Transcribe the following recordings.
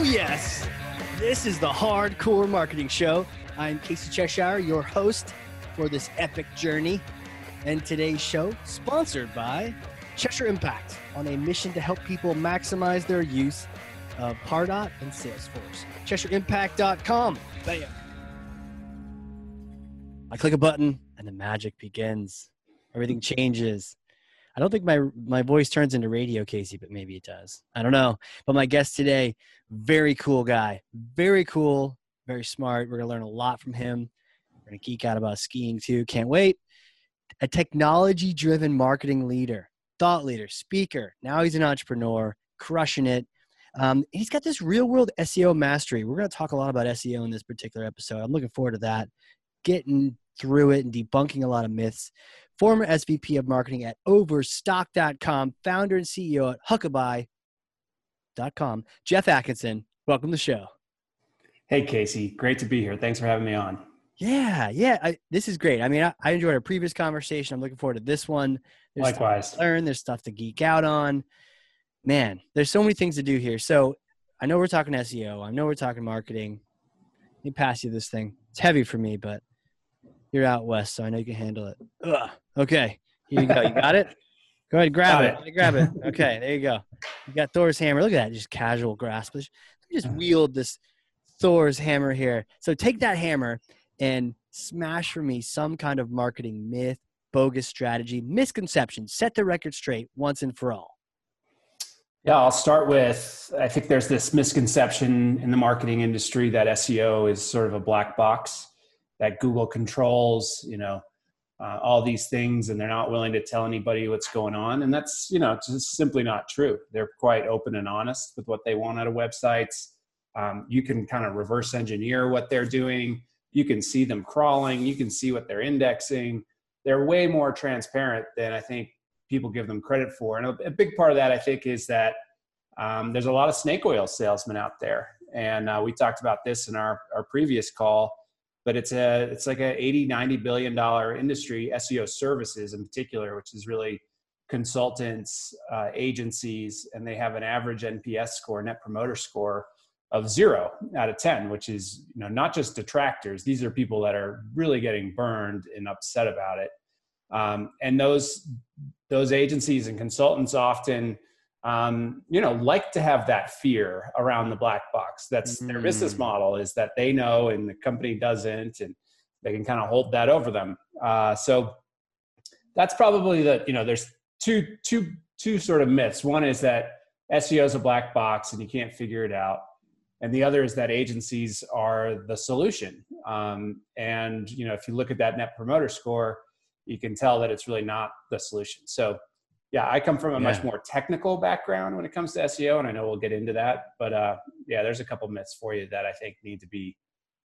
Oh, yes. This is the Hard Corps Marketing Show. I'm Casey Cheshire, your host for this epic journey. And today's show, sponsored by Cheshire Impact, on a mission to help people maximize their use of Pardot and Salesforce. CheshireImpact.com. Bam. I click a button and the magic begins. Everything changes. I don't think my my voice turns into radio, Casey, but maybe it does. I don't know. But my guest today, very cool guy, very cool, very smart. We're gonna learn a lot from him. We're gonna geek out about skiing too. Can't wait. A technology-driven marketing leader, thought leader, speaker. Now he's an entrepreneur, crushing it. Um, he's got this real-world SEO mastery. We're gonna talk a lot about SEO in this particular episode. I'm looking forward to that. Getting through it and debunking a lot of myths former SVP of marketing at Overstock.com, founder and CEO at Huckabuy.com. Geoff Atkinson, welcome to the show. Hey, Casey. Great to be here. Thanks for having me on. Yeah, yeah. I, this is great. I mean, I, I, enjoyed our previous conversation. I'm looking forward to this one. There's Likewise. learn. There's stuff to geek out on. Man, there's so many things to do here. So I know we're talking SEO. I know we're talking marketing. Let me pass you this thing. It's heavy for me, but you're out west, so I know you can handle it. Ugh. Okay, here you go. You got it. Go ahead, grab it. it. Grab it. Okay, there you go. You got Thor's hammer. Look at that, just casual grasp. Just, just wield this Thor's hammer here. So take that hammer and smash for me some kind of marketing myth, bogus strategy, misconception. Set the record straight once and for all. Yeah, I'll start with I think there's this misconception in the marketing industry that SEO is sort of a black box that Google controls, you know, uh, all these things, and they're not willing to tell anybody what's going on. And that's, you know, just simply not true. They're quite open and honest with what they want out of websites. Um, you can kind of reverse engineer what they're doing. You can see them crawling. You can see what they're indexing. They're way more transparent than I think people give them credit for. And a, a big part of that, I think, is that um, there's a lot of snake oil salesmen out there. And uh, we talked about this in our, our previous call but it's a it's like a 80 90 billion dollar industry seo services in particular which is really consultants uh, agencies and they have an average nps score net promoter score of zero out of 10 which is you know not just detractors. These are people that are really getting burned and upset about it. Um, and those those agencies and consultants often um, you know, like to have that fear around the black box. That's mm-hmm. their business mm. model is that they know and the company doesn't, and they can kind of hold that over them. Uh, so that's probably the you know, there's two two two sort of myths. One is that SEO is a black box and you can't figure it out, and the other is that agencies are the solution. Um, and you know, if you look at that Net Promoter Score, you can tell that it's really not the solution. So yeah, I come from a yeah. much more technical background when it comes to SEO, and I know we'll get into that. But uh, yeah, there's a couple myths for you that I think need to be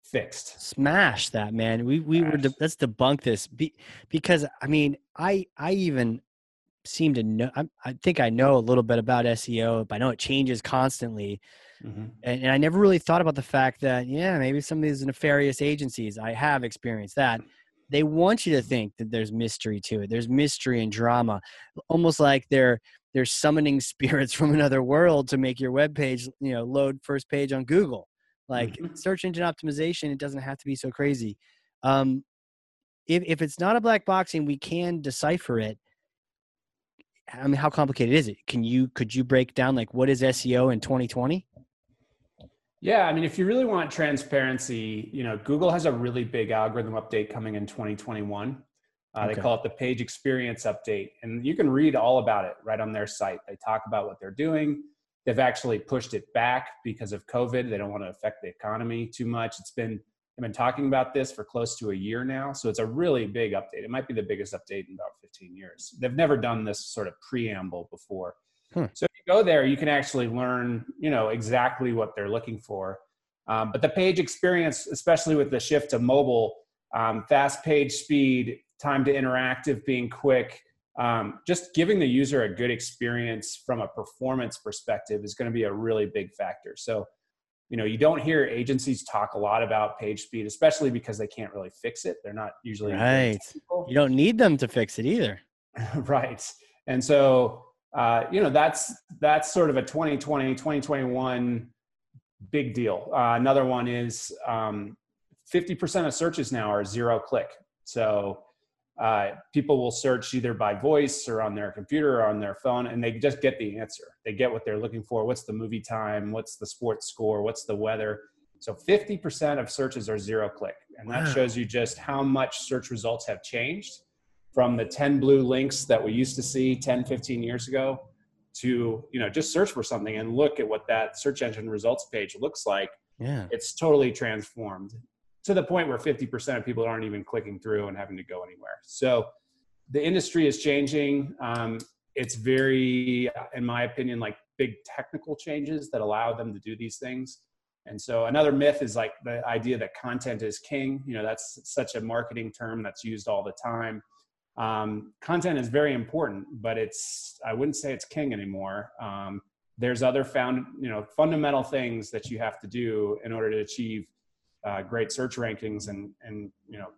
fixed. Smash that, man. We we Smash. were de- let's debunk this Be- because I mean, I I even seem to know. I, I, think I know a little bit about SEO, but I know it changes constantly. Mm-hmm. And, and I never really thought about the fact that yeah, maybe some of these nefarious agencies. I have experienced that they want you to think that there's mystery to it. There's mystery and drama, almost like they're they're summoning spirits from another world to make your web page, you know, load first page on Google. Like mm-hmm. search engine optimization, it doesn't have to be so crazy. Um, if if it's not a black box and we can decipher it, I mean, how complicated is it? Can you could you break down like what is SEO in 2020? Yeah, I mean, if you really want transparency, you know, Google has a really big algorithm update coming in 2021. Uh, okay. They call it the page experience update, and you can read all about it right on their site. They talk about what they're doing. They've actually pushed it back because of COVID. They don't want to affect the economy too much. It's been I've been talking about this for close to a year now, so it's a really big update. It might be the biggest update in about 15 years. They've never done this sort of preamble before. Hmm. So go there, you can actually learn, you know, exactly what they're looking for. Um, but the page experience, especially with the shift to mobile, um, fast page speed, time to interactive being quick, um, just giving the user a good experience from a performance perspective is going to be a really big factor. So, you know, you don't hear agencies talk a lot about page speed, especially because they can't really fix it. They're not usually right. You don't need them to fix it either. right. And so uh, you know that's that's sort of a 2020 2021 big deal. Uh, another one is um, 50% of searches now are zero click. So uh, people will search either by voice or on their computer or on their phone, and they just get the answer. They get what they're looking for. What's the movie time? What's the sports score? What's the weather? So 50% of searches are zero click. And that wow. shows you just how much search results have changed from the 10 blue links that we used to see 10, 15 years ago to, you know, just search for something and look at what that search engine results page looks like. Yeah. It's totally transformed to the point where 50% of people aren't even clicking through and having to go anywhere. So the industry is changing. Um, it's very, in my opinion, like big technical changes that allow them to do these things. And so another myth is like the idea that content is king. You know, that's such a marketing term that's used all the time. Um, content is very important, but it's I wouldn't say it's king anymore. Um, there's other found you know fundamental things that you have to do in order to achieve uh, great search rankings, and and you know,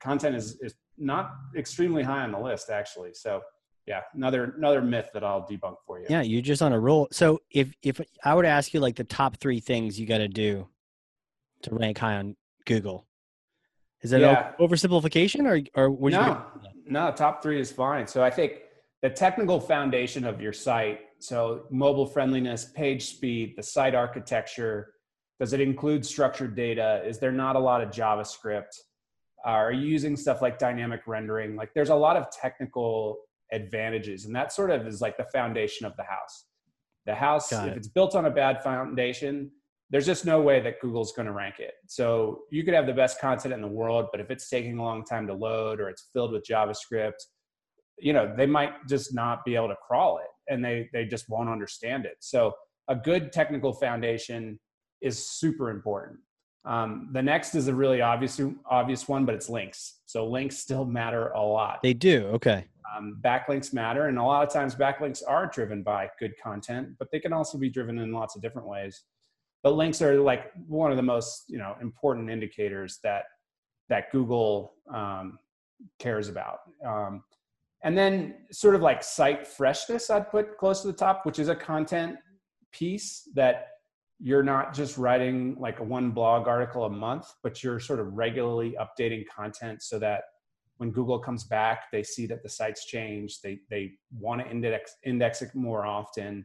content is is not extremely high on the list actually. So yeah, another another myth that I'll debunk for you. Yeah, you're just on a roll. So if if I were to ask you like the top three things you got to do to rank high on Google, is that yeah. oversimplification or or would no, you? No, top three is fine. So I think the technical foundation of your site, so mobile friendliness, page speed, the site architecture, does it include structured data? Is there not a lot of JavaScript? Uh, are you using stuff like dynamic rendering? Like there's a lot of technical advantages and that sort of is like the foundation of the house the house if it's built on a bad foundation there's just no way that google's going to rank it. So you could have the best content in the world but if it's taking a long time to load or it's filled with javascript you know they might just not be able to crawl it and they they just won't understand it. So a good technical foundation is super important. Um, the next is a really obvious obvious one but it's links. So links still matter a lot. They do okay. Um, backlinks matter, and a lot of times backlinks are driven by good content, but they can also be driven in lots of different ways. But links are like one of the most you know important indicators that that Google um, cares about. Um, and then sort of like site freshness, I'd put close to the top, which is a content piece that you're not just writing like a one blog article a month, but you're sort of regularly updating content so that when Google comes back, they see that the site's changed. They they want to index index it more often.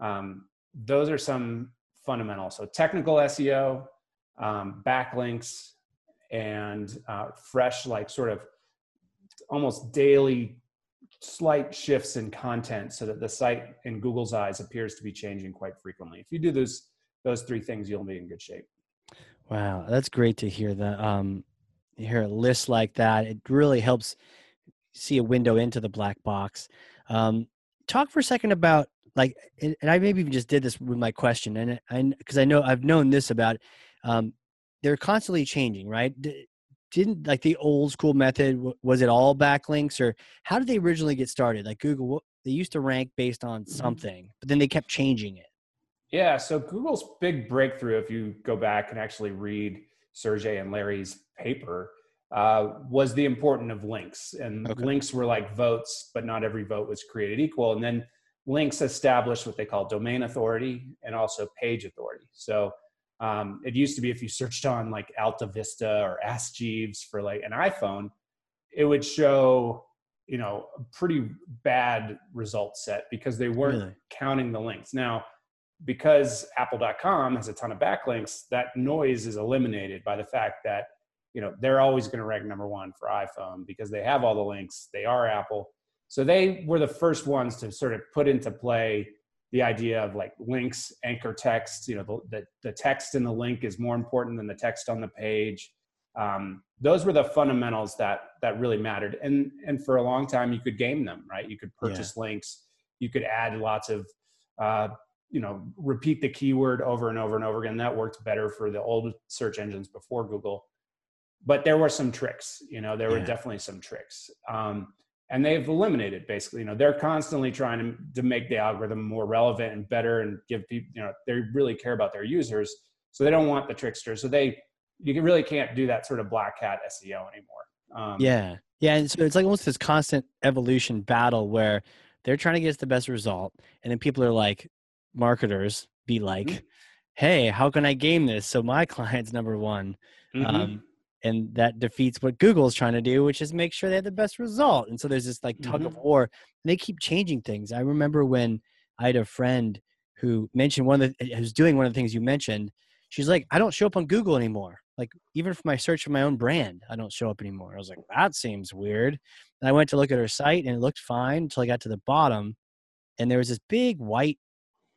Um, those are some fundamentals. So technical SEO, um, backlinks, and uh, fresh, like sort of almost daily slight shifts in content so that the site in Google's eyes appears to be changing quite frequently. If you do those those three things, you'll be in good shape. Wow, that's great to hear that. Um, hear a list like that, it really helps see a window into the black box. Um, talk for a second about like, and I maybe even just did this with my question, and I because I know I've known this about. Um, they're constantly changing, right? didn't like the old school method was it all backlinks or how did they originally get started like google they used to rank based on mm-hmm. something but then they kept changing it yeah so google's big breakthrough if you go back and actually read sergey and larry's paper uh, was the importance of links. And okay. links were like votes, but not every vote was created equal. And then links established what they call domain authority and also page authority. So um, it used to be if you searched on like Alta Vista or Ask Jeeves for like an iPhone, it would show you know a pretty bad result set because they weren't really? counting the links. Now, because Apple.com has a ton of backlinks, that noise is eliminated by the fact that you know they're always going to rank number one for iphone because they have all the links they are apple so they were the first ones to sort of put into play the idea of like links anchor text you know the, the, the text in the link is more important than the text on the page. Um, those were the fundamentals that that really mattered. And and for a long time you could game them right? You could purchase yeah. links. You could add lots of uh, you know repeat the keyword over and over and over again. That worked better for the old search engines before google. But there were some tricks you know? There were definitely some tricks. Um, and they've eliminated basically you know they're constantly trying to, to make the algorithm more relevant and better and give people you know they really care about their users so they don't want the tricksters so they you really can't do that sort of black hat seo anymore um, yeah yeah and so it's like almost this constant evolution battle where they're trying to get us the best result and then people are like marketers be like mm-hmm hey, how can I game this so my client's number one? Mhm. Um, and that defeats what Google's trying to do, which is make sure they have the best result. And so there's this like tug of Mhm. war. And they keep changing things. I remember when I had a friend who mentioned one of the who's doing one of the things you mentioned. She's like, I don't show up on Google anymore. Like even for my search for my own brand, I don't show up anymore. I was like, that seems weird. And I went to look at her site and it looked fine until I got to the bottom, and there was this big white,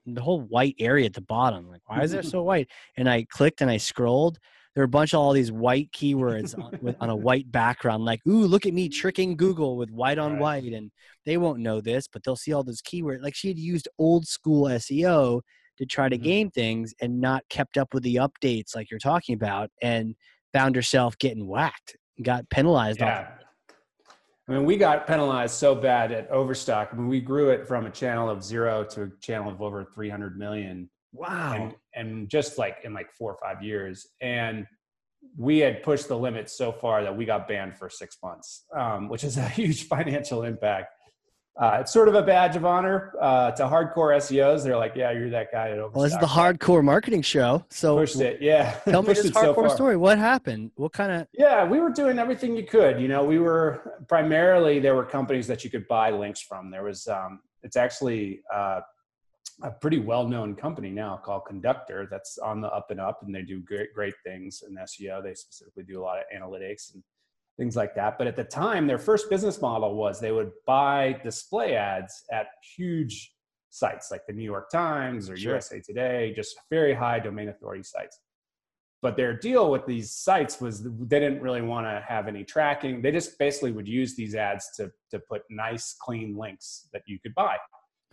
the whole white area at the bottom. Like, why is it so white? And I clicked and I scrolled. There were a bunch of all these white keywords on, with, on a white background. Like, ooh, look at me tricking Google with white on Right. white, and they won't know this, but they'll see all those keywords. Like she had used old school SEO to try to Mhm. game things and not kept up with the updates like you're talking about, and found herself getting whacked, got penalized. off Yeah. I mean, we got penalized so bad at Overstock. I mean, we grew it from a channel of zero to a channel of over 300 million. Wow. and and just like in like four or five years and we had pushed the limits so far that we got banned for six months um, which is a huge financial impact uh, it's sort of a badge of honor uh, to hardcore seos they're like yeah you're that guy at Overstock. well, this is the Hard Corps Marketing Show. So pushed it yeah tell me this it so hardcore story. What happened? What kind of? Yeah, we were doing everything you could. You know, we were primarily there were companies that you could buy links from. There was um, it's actually uh, a pretty well-known company now called Conductor that's on the up and up, and they do great great things in SEO. They specifically do a lot of analytics and things like that. But at the time, their first business model was they would buy display ads at huge sites like the New York Times or Sure. USA Today, just very high domain authority sites but their deal with these sites was they didn't really want to have any tracking they just basically would use these ads to to put nice clean links that you could buy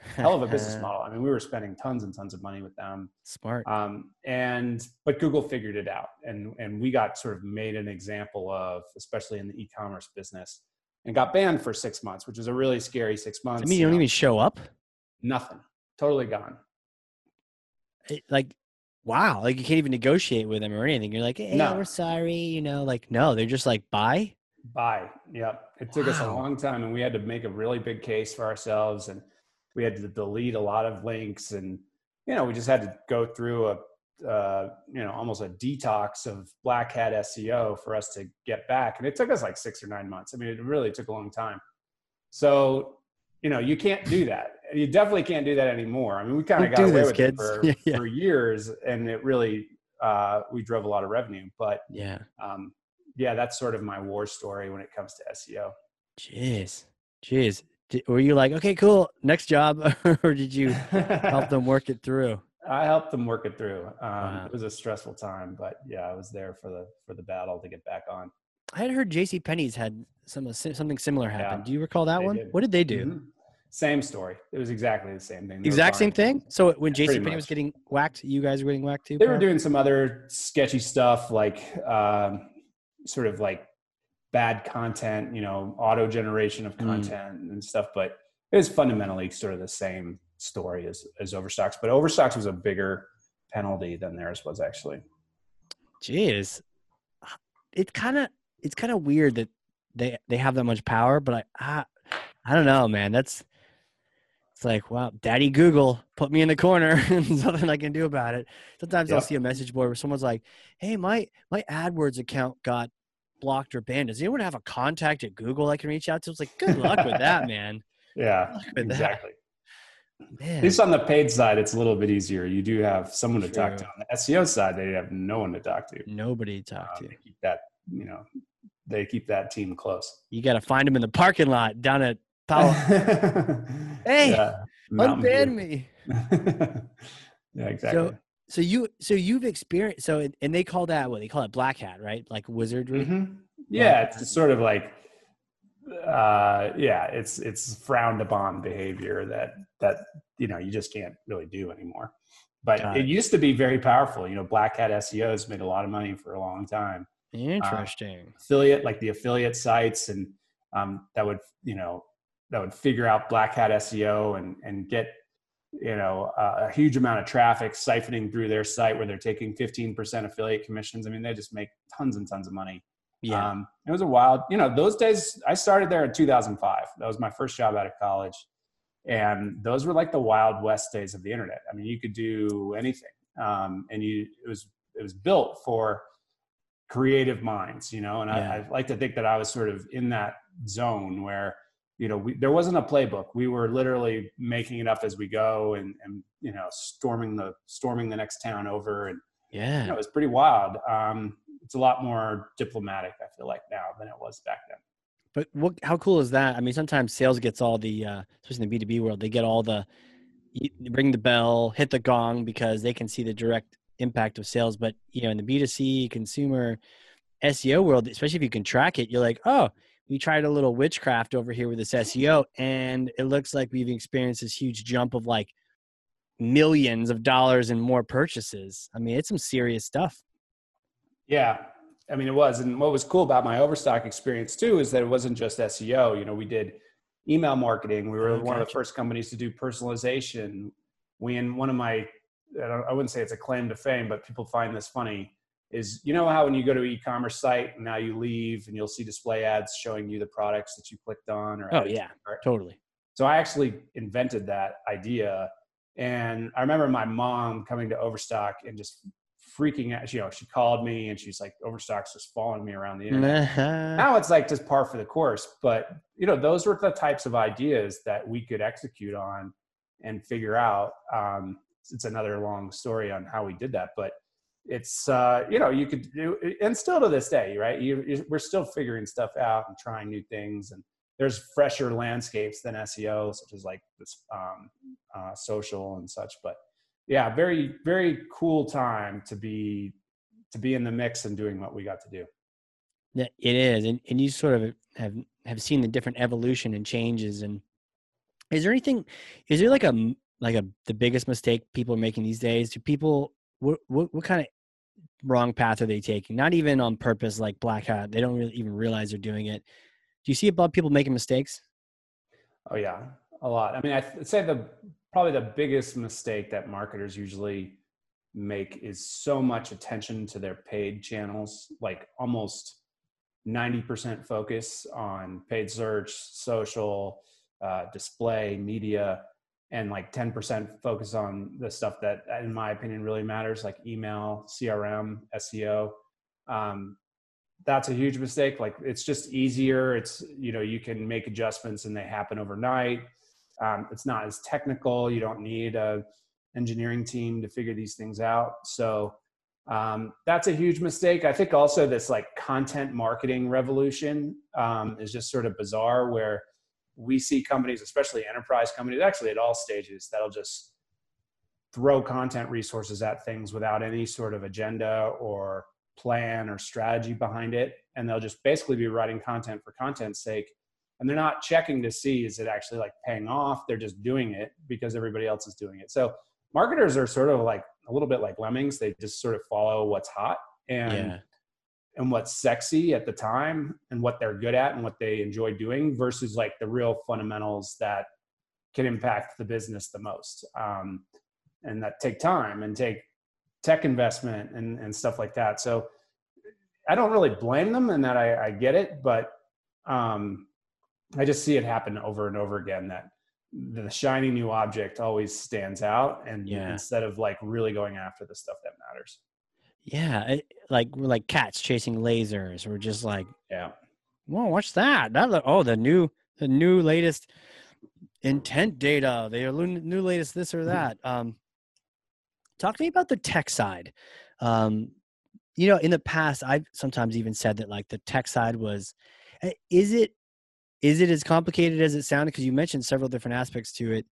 hell of a business model i mean we were spending tons and tons of money with them Smart. um, and but google figured it out and and we got sort of made an example of especially in the e-commerce business and got banned for six months which was a really scary six months I mean, you don't know, even show up. nothing totally gone It- like, wow. Like you can't even negotiate with them or anything. You're like, hey, No. we're sorry. You know, like no, they're just like, bye. Buy. Yep. It took us a long time and we had to make a really big case for ourselves and we had to delete a lot of links and you know, we just had to go through a uh, you know, almost a detox of black hat SEO for us to get back. And it took us like 6 or 9 months. I mean, it really took a long time. So, you know, you can't do that. You definitely can't do that anymore. I mean, we kind of got away this, with kids. it for, Yeah, yeah. for years and it really uh, we drove a lot of revenue, but Yeah. um, yeah, that's sort of my war story when it comes to SEO. Jeez. Jeez. Were you like, okay, cool, next job, or did you help them work it through? I helped them work it through. Um, Wow. It was a stressful time, but yeah, I was there for the for the battle to get back on. I had heard J.C. Penney's had some something similar happen. Yeah, do you recall that one? did. What did they do? Mhm. Same story. It was exactly the same thing. They Exact same thing. So when J.C. Penney was getting whacked, you guys were getting whacked too. They were doing some other sketchy stuff, like um, sort of like bad content, you know, auto generation of Mm. content and stuff. But it was fundamentally sort of the same story as as Overstocks. But Overstocks was a bigger penalty than theirs was actually. Jeez, it's kind of it's kind of weird that they they have that much power, but I I, I don't know, man. That's it's like wow, Daddy Google put me in the corner, and nothing I can do about it. Sometimes I'll see a message board where someone's like, "Hey, my my AdWords account got blocked or banned. Does anyone have a contact at Google I can reach out to?" It's like, good luck with that, man. Yeah, at that. exactly. Man, At least on the paid side, it's a little bit easier. You do have someone to talk to. On the SEO side, they have no one to talk to. nobody to talk Um, to. keep that, you know, they keep that team close. You got to find them in the parking lot down at Palo. Hey, Yeah, Unban me. yeah, exactly. So you so you've experienced so and they call that what they call it black hat right like wizardry Mhm. Yeah, it's just sort of like, uh, yeah, it's it's frowned upon behavior that that you know you just can't really do anymore. But Got it it. used to be very powerful. You know, black hat SEOs made a lot of money for a long time. interesting affiliate like the affiliate sites and um, that would you know that would figure out black hat SEO and and get you know uh, a huge amount of traffic siphoning through their site where they're taking 15% affiliate commissions. I mean, they just make tons and tons of money. yeah Um, it was a wild, you know, those days I started there in 2005. That was my first job out of college. And those were like the wild west days of the internet. I mean, you could do anything. um, and you it was it was built for creative minds, you know. And yeah. I, I like to think that I was sort of in that zone where you know we, there wasn't a playbook. We were literally making it up as we go, and and you know storming the storming the next town over, and yeah, you know, it was pretty wild. Um, it's a lot more diplomatic, I feel like now than it was back then. But what? How cool is that? I mean, sometimes sales gets all the, uh, especially in the B two B world, they get all the ring the bell, hit the gong because they can see the direct impact of sales. But you know, in the B two C consumer SEO world, especially if you can track it, you're like, oh, we tried a little witchcraft over here with this SEO, and it looks like we've experienced this huge jump of like millions of dollars and more purchases. I mean, it's some serious stuff. Yeah. I mean, it was. And what was cool about my Overstock experience too is that it wasn't just SEO. You know, we did email marketing. We were oh, one of the first companies to do personalization. We, in one of my, I wouldn't say it's a claim to fame, but people find this funny is you know how when you go to an e-commerce site and now you leave and you'll see display ads showing you the products that you clicked on or oh yeah totally so i actually invented that idea and i remember my mom coming to overstock and just freaking out. You know, she called me and she's like, Overstock's just following me around the internet. now it's like just par for the course. But, you know, those were the types of ideas that we could execute on and figure out. Um, it's another long story on how we did that. But it's, uh, you know, you could do, and still to this day, right? You, you, we're still figuring stuff out and trying new things. And there's fresher landscapes than SEO, such as like this um, uh, social and such. But yeah, very very cool time to be to be in the mix and doing what we got to do. Yeah, it is, and and you sort of have have seen the different evolution and changes. And is there anything? Is there like a like a the biggest mistake people are making these days? Do people what what, what kind of wrong path are they taking? Not even on purpose, like black hat. They don't really even realize they're doing it. Do you see about people making mistakes? Oh yeah, a lot. I mean, I'd say the probably the biggest mistake that marketers usually make is so much attention to their paid channels, like almost 90% focus on paid search, social, uh, display, media, and like 10% focus on the stuff that, in my opinion, really matters, like email, CRM, SEO. Um, that's a huge mistake. Like it's just easier. It's, you know, you can make adjustments and they happen overnight um, it's not as technical. You don't need a engineering team to figure these things out. So um, that's a huge mistake. I think also this like content marketing revolution um, is just sort of bizarre where we see companies, especially enterprise companies, actually at all stages, that'll just throw content resources at things without any sort of agenda or plan or strategy behind it. And they'll just basically be writing content for content's sake. And they're not checking to see is it actually like paying off? They're just doing it because everybody else is doing it. So marketers are sort of like a little bit like lemmings. They just sort of follow what's hot. And yeah. And what's sexy at the time and what they're good at and what they enjoy doing versus like the real fundamentals that can impact the business the most um, and that take time and take tech investment and, and stuff like that so i don't really blame them and that i, I get it but um, I just see it happen over and over again that the shiny new object always stands out and yeah. instead of like really going after the stuff that matters. Yeah, it, like we're like cats chasing lasers. We're just like, yeah. Whoa, what's that? That look, oh, the new the new latest intent data. The new latest this or that. Um, talk to me about the tech side. Um, you know, in the past, I've sometimes even said that like the tech side was, eh, is it is it as complicated as it sounded because you mentioned several different aspects to it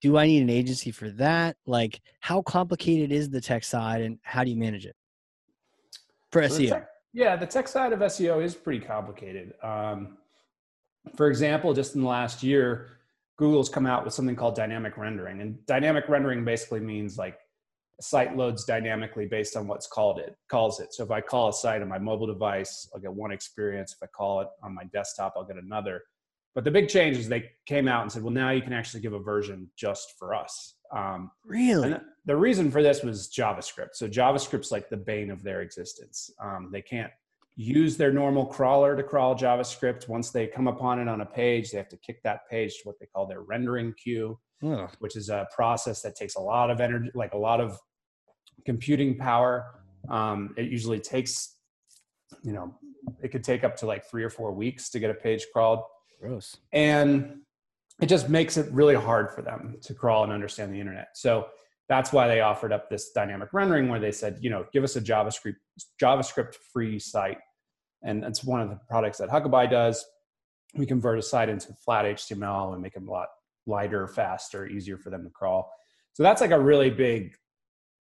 do i need an agency for that like how complicated is the tech side and how do you manage it for so seo tech, yeah the tech side of seo is pretty complicated um, for example just in the last year google's come out with something called dynamic rendering and dynamic rendering basically means like a site loads dynamically based on what's called it calls it. So if I call a site on my mobile device, I'll get one experience. If I call it on my desktop, I'll get another. But the big change is they came out and said, well, now you can actually give a version just for us. Um, really? And the reason for this was JavaScript. So JavaScript's like the bane of their existence. Um, they can't use their normal crawler to crawl JavaScript. Once they come upon it on a page, they have to kick that page to what they call their rendering queue which is a process that takes a lot of energy, like a lot of computing power. Um, it usually takes, you know, it could take up to like three or four weeks to get a page crawled. Gross. And it just makes it really hard for them to crawl and understand the internet. So that's why they offered up this dynamic rendering where they said, you know, give us a JavaScript JavaScript free site. And it's one of the products that Huckabuy does. We convert a site into flat HTML and make them a lot lighter, faster, easier for them to crawl. So that's like a really big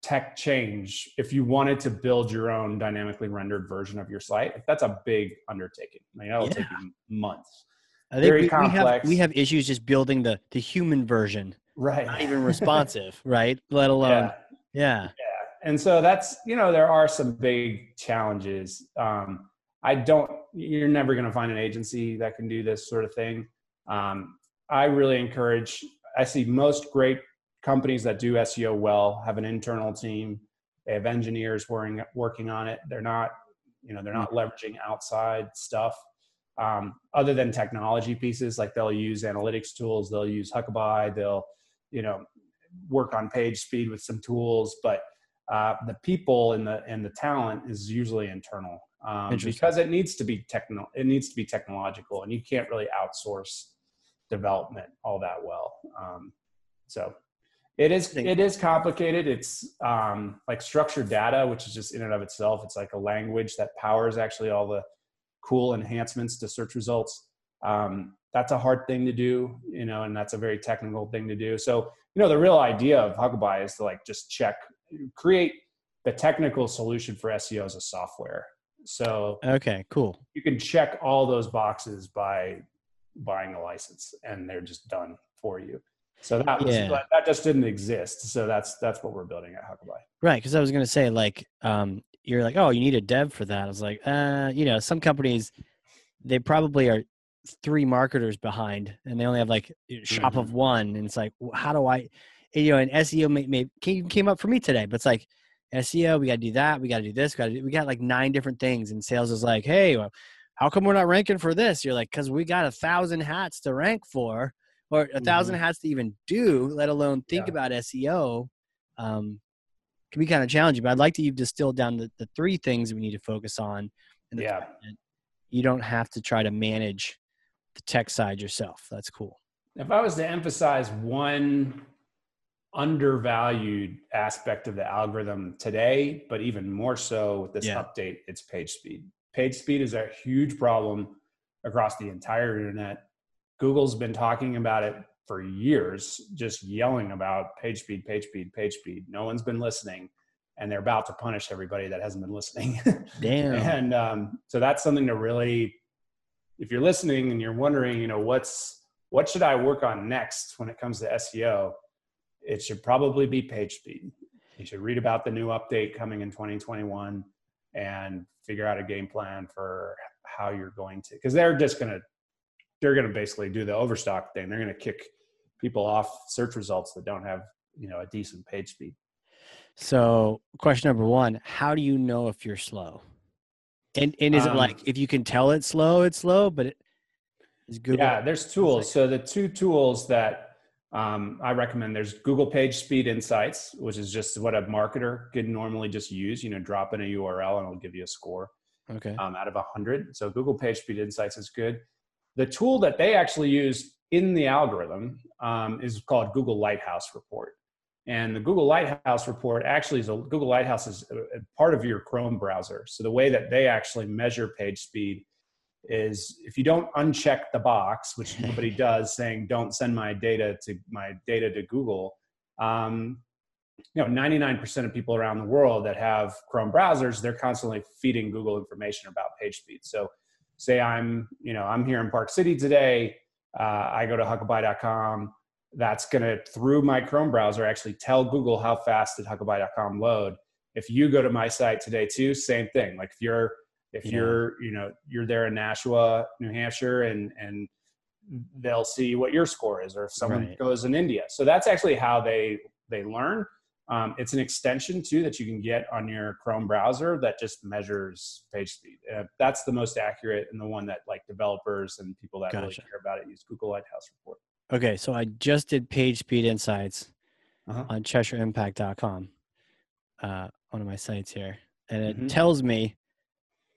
tech change if you wanted to build your own dynamically rendered version of your site that's a big undertaking I mean, that'll yeah. take you months I think Very we, complex. we have we have issues just building the the human version right not even responsive right let alone yeah. yeah. yeah and so that's you know there are some big challenges um i don't you're never going to find an agency that can do this sort of thing um i really encourage i see most great companies that do SEO well have an internal team. They have engineers working working on it. They're not, you know, they're not leveraging outside stuff. Um, other than technology pieces, like they'll use analytics tools, they'll use Huckabuy, they'll, you know, work on page speed with some tools, but uh, the people and the and the talent is usually internal um, because it needs to be techno it needs to be technological, and you can't really outsource development all that well. Um, so it is it is complicated. It's um, like structured data, which is just in and of itself. It's like a language that powers actually all the cool enhancements to search results. Um, that's a hard thing to do, you know, and that's a very technical thing to do. So, you know, the real idea of Huckabuy is to like just check, create the technical solution for SEO as a software. So, okay, cool. You can check all those boxes by buying a license, and they're just done for you. So that was, yeah. that just didn't exist. So that's that's what we're building at Huckabuy. Right, because I was going to say like um, you're like, oh, you need a dev for that. I was like, uh, you know, some companies they probably are three marketers behind, and they only have like shop mm-hmm. of one, and it's like, how do I, you know, and SEO may, may came came up for me today, but it's like SEO, we got to do that, we got to do this, got to we got like nine different things, and sales is like, hey, well, how come we're not ranking for this? You're like, because we got a thousand hats to rank for or a 1000 mm-hmm. hats to even do, let alone think yeah. about SEO, um, can be kind of challenging. But I'd like that you've distilled down the, the three things we need to focus on. And yeah. You don't have to try to manage the tech side yourself. That's cool. If I was to emphasize one undervalued aspect of the algorithm today, but even more so with this yeah. update, it's page speed. Page speed is a huge problem across the entire internet. Google's been talking about it for years, just yelling about page speed, page speed, page speed. No one's been listening, and they're about to punish everybody that hasn't been listening. Damn. and um, so that's something to really, if you're listening and you're wondering, you know, what's what should I work on next when it comes to SEO? It should probably be page speed. You should read about the new update coming in 2021 and figure out a game plan for how you're going to, because they're just going to they're going to basically do the overstock thing. They're going to kick people off search results that don't have you know a decent page speed. So, question number one: How do you know if you're slow? And and is um, it like if you can tell it's slow, it's slow, but it is Google? Yeah, there's tools. So the two tools that um, I recommend there's Google Page Speed Insights, which is just what a marketer could normally just use. You know, drop in a URL and it'll give you a score. Okay. Um, out of a hundred, so Google Page Speed Insights is good. The tool that they actually use in the algorithm um, is called Google Lighthouse Report. And the Google Lighthouse Report actually is a Google Lighthouse is a, a part of your Chrome browser. So the way that they actually measure page speed is if you don't uncheck the box, which nobody does, saying don't send my data to my data to Google. Um, you know, 99% of people around the world that have Chrome browsers, they're constantly feeding Google information about page speed. So say I'm, you know, I'm here in Park City today. Uh, I go to huckabuy.com. That's going to, through my Chrome browser, actually tell Google how fast did huckabuy.com load. If you go to my site today too, same thing. Like if you're, if yeah. you're, you know, you're there in Nashua, New Hampshire, and and they'll see what your score is, or if someone right. goes in India. So that's actually how they they learn. Um, it's an extension too that you can get on your Chrome browser that just measures page speed. Uh, that's the most accurate and the one that like developers and people that gotcha. really care about it use Google Lighthouse Report. Okay, so I just did page speed insights uh-huh. on CheshireImpact.com. uh, one of my sites here, and it Mhm. tells me,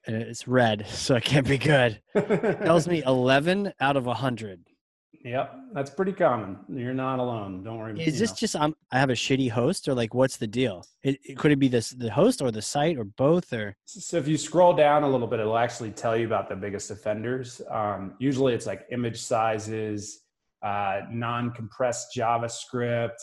and it's red, so it can't be good. It tells me 11 out of 100. Yep, that's pretty common. You're not alone. Don't worry. Is this know. just I'm, I have a shitty host, or like what's the deal? It, it- could it be this the host or the site or both? Or So if you scroll down a little bit, it'll actually tell you about the biggest offenders. Um, usually, it's like image sizes, uh, non-compressed JavaScript.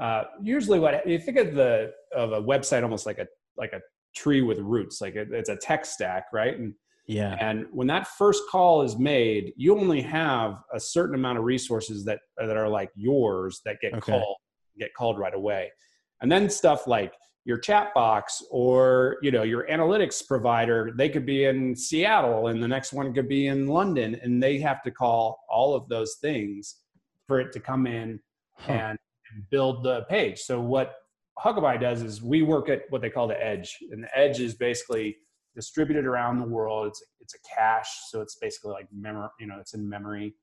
Uh, usually, what you think of the of a website almost like a like a tree with roots, like it, it's a tech stack, right? And yeah, and when that first call is made, you only have a certain amount of resources that that are like yours that get Okay. called get called right away. And then stuff like your chat box or you know your analytics provider, they could be in Seattle and the next one could be in London, and they have to call all of those things for it to come in Huh. and build the page. So what Huckabuy does is we work at what they call the edge, and the edge is basically distributed around the world. It's it's a cache, so it's basically like memory. You know, it's in memory,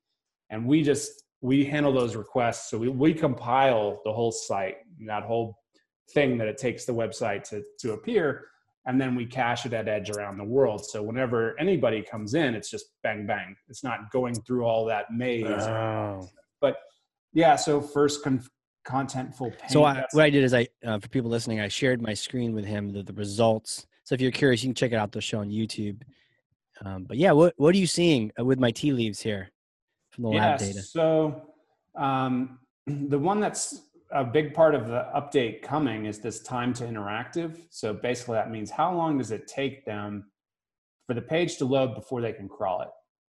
and we just we handle those requests. So we we compile the whole site, that whole thing that it takes the website to to appear, and then we cache it at edge around the world. So whenever anybody comes in, it's just bang bang. It's not going through all that maze. Oh. Yeah. So first con- contentful paint. So I, what I did is I, uh, for people listening, I shared my screen with him, the, the results. So if you're curious, you can check it out. The show on YouTube. Um, but yeah, what what are you seeing uh, with my tea leaves here from the lab data? So um, the one that's a big part of the update coming is this time to interactive. So basically, that means how long does it take them for the page to load before they can crawl it?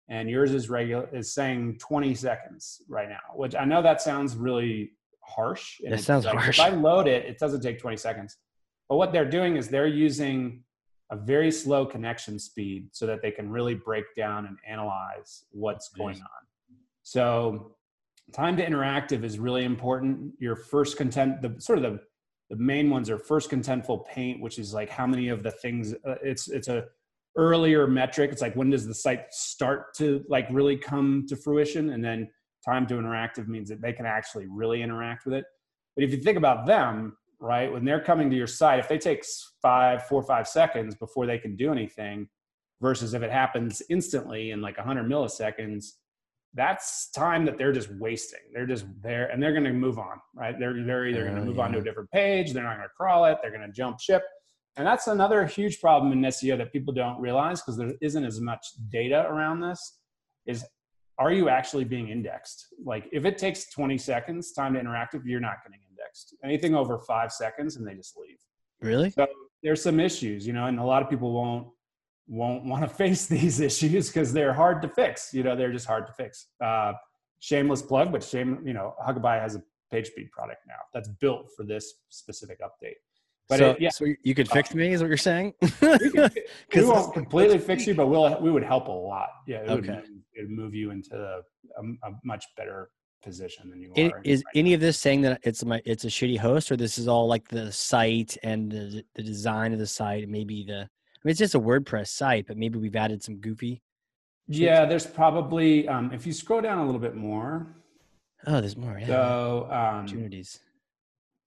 And yours is regular is saying 20 seconds right now, which I know that sounds really harsh. and That sounds like, harsh. If I load it, it doesn't take 20 seconds. But what they're doing is they're using a very slow connection speed so that they can really break down and analyze what's going on. So time to interactive is really important. Your first content, the sort of the the main ones are first contentful paint, which is like how many of the things. Uh, it's it's a earlier metric. It's like when does the site start to like really come to fruition, and then time to interactive means that they can actually really interact with it. But if you think about them, right, when they're coming to your site, if they take five, four, five seconds before they can do anything, versus if it happens instantly in like 100 milliseconds, that's time that they're just wasting. They're just there and they're going to move on, right? They're, they're either going to move on to a different page, they're not going to crawl it, they're going to jump ship. And that's another huge problem in SEO that people don't realize because there isn't as much data around this is are you actually being indexed? Like if it takes 20 seconds time to interactive, you're not getting indexed. Anything over five seconds and they just leave. Really? So there's some issues, you know, and a lot of people won't won't want to face these issues because they're hard to fix. You know, they're just hard to fix. Uh, shameless plug, but shame, you know, Huckabuy has a page speed product now that's built for this specific update. But so, it, yeah, so you could fix me, is what you're saying? we, could, we 'Cause won't completely fix you, but we'll we would help a lot. Yeah, it would Okay. move, it would move you into a, a much better position than you It- are. is right any of this saying that it's my it's a shitty host, or this is all like the site and the, the design of the site, and maybe the I mean it's just a WordPress site, but maybe we've added some goofy. Yeah, there's probably um, if you scroll down a little bit more. Oh, there's more. Yeah, So um, opportunities.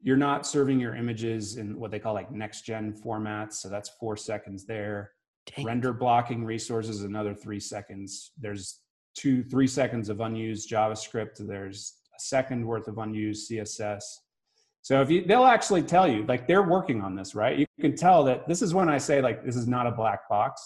you're not serving your images in what they call like next gen formats. So that's four seconds there. Dang. Render blocking resources, another three seconds. There's two, three seconds of unused JavaScript. There's a second worth of unused CSS. So if you, they'll actually tell you, like they're working on this, right? You can tell that this is when I say like this is not a black box.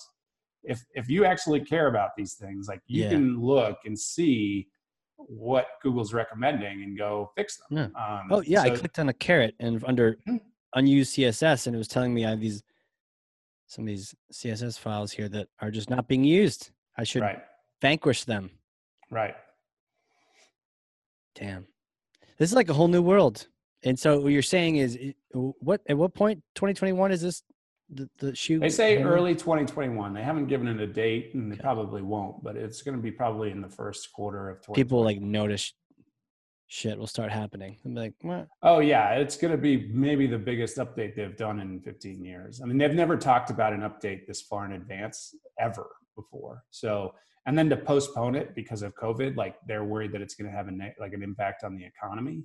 If if you actually care about these things, like you Yeah. can look and see what Google's recommending and go fix them. Um, Oh yeah, I clicked on a caret and under Mhm. unused CSS, and it was telling me I have these some of these CSS files here that are just not being used. I should right, vanquish them. right. Damn, this is like a whole new world. And so what you're saying is, what at what point 2021 is this the the shoot? They say early 2021. They haven't given it a date, and they Okay. probably won't. But it's going to be probably in the first quarter of 2021. People like notice shit will start happening. I'm like, what? Oh yeah, it's going to be maybe the biggest update they've done in 15 years. I mean, they've never talked about an update this far in advance ever before. So, and then to postpone it because of COVID, like they're worried that it's going to have a like an impact on the economy.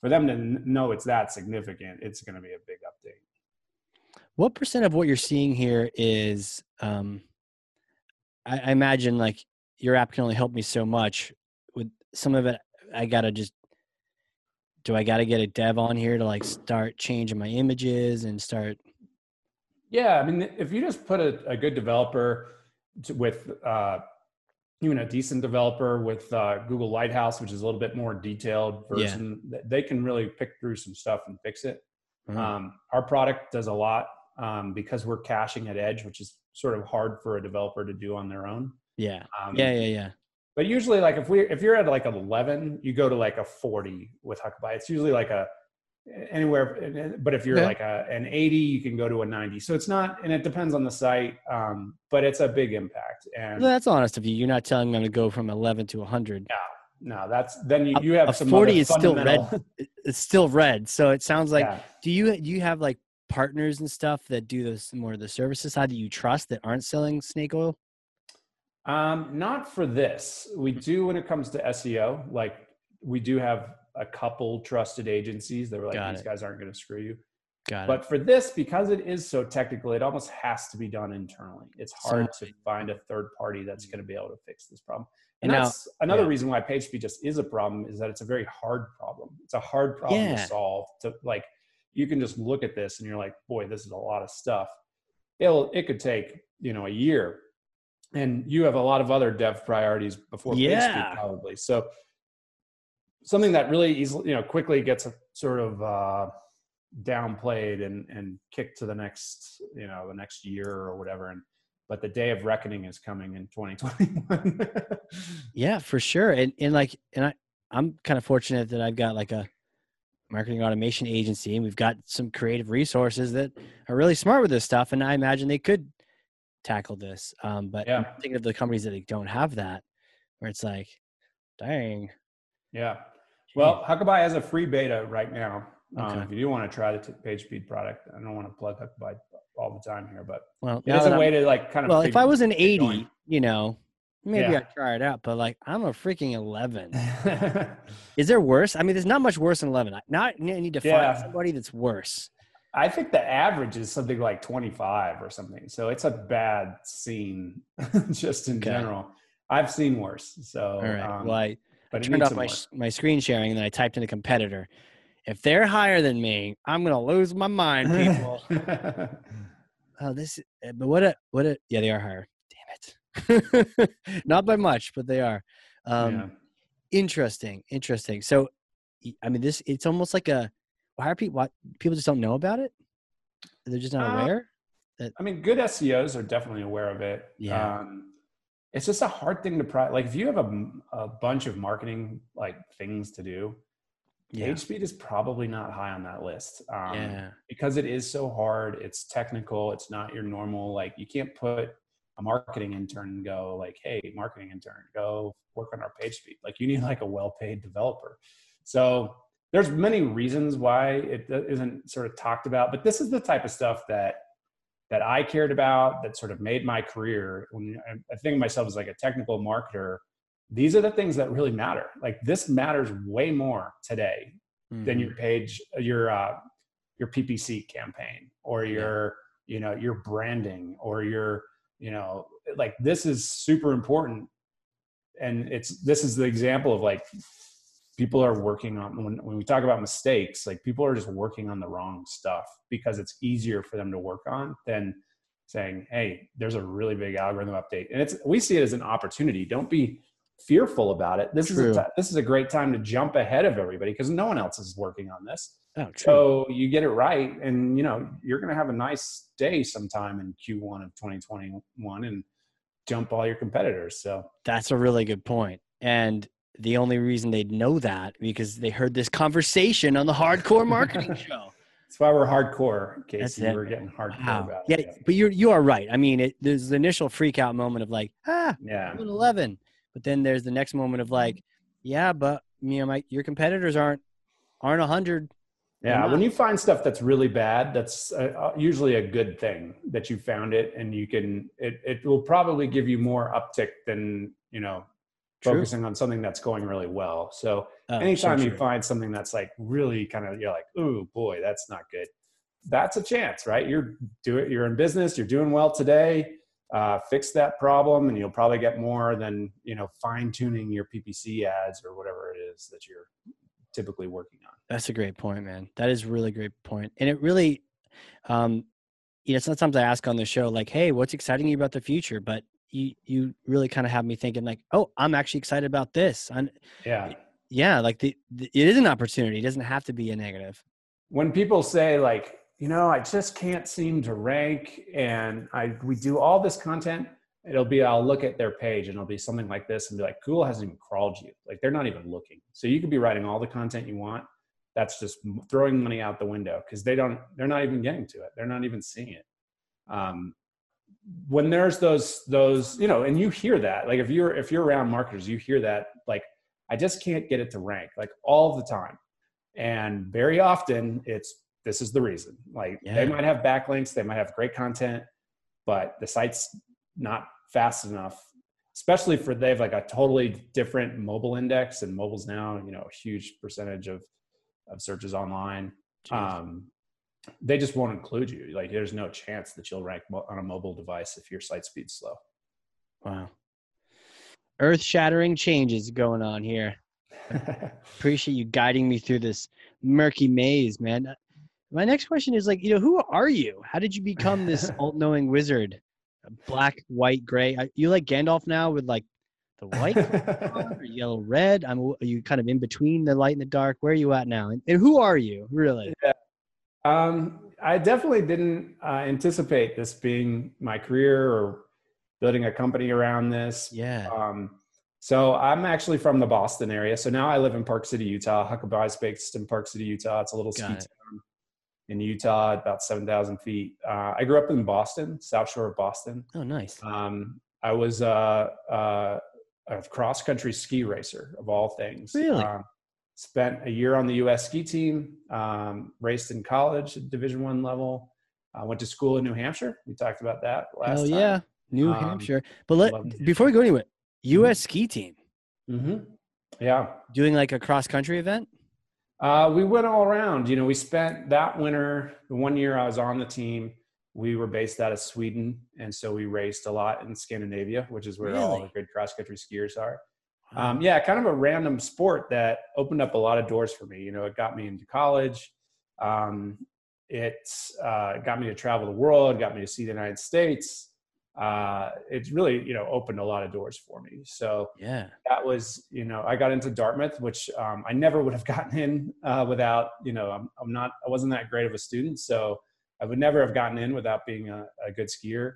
For them to know it's that significant, it's going to be a big update. what percent of what you're seeing here is um I, I imagine like your app can only help me so much with some of it i gotta just do i gotta get a dev on here to like start changing my images and start Yeah, I mean, if you just put a, a good developer to, with uh, even a decent developer with uh, Google Lighthouse, which is a little bit more detailed version, th- they can really pick through some stuff and fix it. uh, Um, our product does a lot um, because we're caching at edge, which is sort of hard for a developer to do on their own. yeah Um, yeah yeah yeah But usually, like if we if you're at like an 11, you go to like a 40 with Huckabuy. It's usually like a anywhere. But if you're Okay. like a, an 80, you can go to a 90. So it's not, and it depends on the site. Um, but it's a big impact. And well, that's honest of you you're not telling them gonna go from 11 to 100 no, no that's then you, you have a some 40 is still red. it's still red so it sounds like yeah. do you do you have like partners and stuff that do this more of the services side that you trust that aren't selling snake oil Um, not for this. We do when it comes to SEO. Like we do have a couple trusted agencies that were like, Got these it. guys aren't going to screw you. got But for this, because it is so technical, it almost has to be done internally. It's hard to find a third party that's mm. going to be able to fix this problem. And And now- that's another yeah. reason why PageSpeed just is a problem is that it's a very hard problem. It's a hard problem Yeah. to solve. To like, you can just look at this and you're like, boy, this is a lot of stuff. It'll it could take you know a year, and you have a lot of other dev priorities before Yeah. PageSpeed probably. So something that really easily you know quickly gets a sort of uh, downplayed and and kicked to the next you know the next year or whatever and but the day of reckoning is coming in 2021 Yeah, for sure. And and like and I I'm kind of fortunate that I've got like a marketing automation agency and we've got some creative resources that are really smart with this stuff and I imagine they could tackle this. Um but Yeah. thinking of the companies that they don't have that where it's like dang. yeah well huckabuy has a free beta right now um, if you do want to try the t- page speed product i don't want to plug huckabuy all the time here but Well, it is a I'm- way to like kind of well, if I was an 80, going. you know, maybe Yeah. I'd try it out, but like I'm a freaking 11. Is there worse? I mean, there's not much worse than 11. I- Now I need to find Yeah. somebody that's worse. I think the average is something like 25 or something. So it's a bad scene just in Okay. general. I've seen worse. So, All right. um, well, I, but I turned off my work. my screen sharing and then I typed in a competitor. If they're higher than me, I'm gonna lose my mind, people. oh, this. uh, But what a what a yeah, they are higher. Damn it. Not by much, but they are. Um, Yeah. Interesting. Interesting. So, I mean, this it's almost like a. Why are people? Why, people just don't know about it? They're just not Uh, aware. I mean, good SEOs are definitely aware of it. Yeah. Um, it's just a hard thing to pri Like if you have a, a bunch of marketing like things to do, Yeah. page speed is probably not high on that list. Um, yeah. because it is so hard it's technical it's not your normal like you can't put a marketing intern and go like hey marketing intern go work on our page speed like you need like a well-paid developer so there's many reasons why it isn't sort of talked about but this is the type of stuff that that i cared about that sort of made my career when I- think of myself as like a technical marketer these are the things that really matter like this matters way more today than Mhm. your page your uh your ppc campaign or Yeah. your you know your branding or your you know like this is super important and it's this is the example of like people are working on when, when we talk about mistakes like people are just working on the wrong stuff because it's easier for them to work on than saying hey there's a really big algorithm update and it's we see it as an opportunity don't be fearful about it this is True. a ti- this is a great time to jump ahead of everybody because no one else is working on this Oh, true. so you get it right and you know you're going to have a nice day sometime in q1 of 2021 and jump all your competitors so That's a really good. And the only reason they'd know that because they heard this conversation on the Hard Corps Marketing show. that's why we're hardcore That's casey it. we're getting hardcore Wow. about Yeah, it but you're you are right. I mean, it, there's the initial freak out moment of like, ah, yeah I'm an 11, but then there's the next moment of like, yeah, but you know, my your competitors aren't aren't 100. Yeah, when you find stuff that's really bad, that's uh, uh, usually a good thing that you found it, and you can. It it will probably give you more uptick than you know True. focusing on something that's going really well. So Oh, so anytime you find something that's like really kind of you're like, oh boy, that's not good. that's a chance, right? You're doing, you're in business, you're doing well today. Uh, fix that problem, and you'll probably get more than you know fine tuning your PPC ads or whatever it is that you're typically working on. That's a great point, man. That is really great point, and it really, um, you know, sometimes I ask on the show like, "Hey, what's exciting you about the future?" But you you really kind of have me thinking like, "Oh, I'm actually excited about this." And yeah, yeah, like the, the it is an opportunity. It doesn't have to be a negative. When people say like, you know, I just can't seem to rank, and I we do all this content. It'll be I'll look at their page and it'll be something like this and be like, Google hasn't even crawled you. Like they're not even looking. So you could be writing all the content you want. That's just throwing money out the window because they don't. They're not even getting to it. They're not even seeing it. Um, when there's those those you know, and you hear that like if you're if you're around marketers, you hear that like I just can't get it to rank like all the time. And very often it's this is the reason. Like yeah. they might have backlinks, they might have great content, but the site's not fast enough, especially for they have like a totally different mobile index and mobile's now, you know, a huge percentage of of searches online. Um, they just won't include you. Like there's no chance that you'll rank on a mobile device if your site speed's slow. Wow earth shattering changes going on here. Appreciate you guiding me through this murky maze, man. My next question is like, you know, who are you? How did you become this all-knowing wizard? Black, white, gray. You like Gandalf now with like the white or yellow, red? I'm. Are you kind of in between the light and the dark? Where are you at now? And, and who are you, really? Yeah. Um, I definitely didn't uh, anticipate this being my career or building a company around this. Yeah. Um, so I'm actually from the Boston area. So now I live in Park City, Utah. Huckabuy is based in Park City, Utah. It's a little Got ski it. town in Utah, about 7,000 feet. Uh, I grew up in Boston, South Shore of Boston. Oh, nice. Um, I was uh, uh, a cross country ski racer of all things. Really? Um, spent a year on the U.S. ski team. Um, raced in college at Division One level. I went to school in New Hampshire. We talked about that last time. yeah. New um, Hampshire. But let before we go anywhere, U.S. ski team. Mm-hmm. Yeah. Doing like a cross country event. Uh, we went all around. You know, we spent that winter. The one year I was on the team, we were based out of Sweden, and so we raced a lot in Scandinavia, which is where really? all the good cross country skiers are. Um, yeah, kind of a random sport that opened up a lot of doors for me. You know, it got me into college. Um, it uh, got me to travel the world, got me to see the United States uh, it's really you know opened a lot of doors for me. So yeah, that was you know I got into Dartmouth, which um, I never would have gotten in uh, without you know I'm, I'm not I wasn't that great of a student, so I would never have gotten in without being a, a good skier.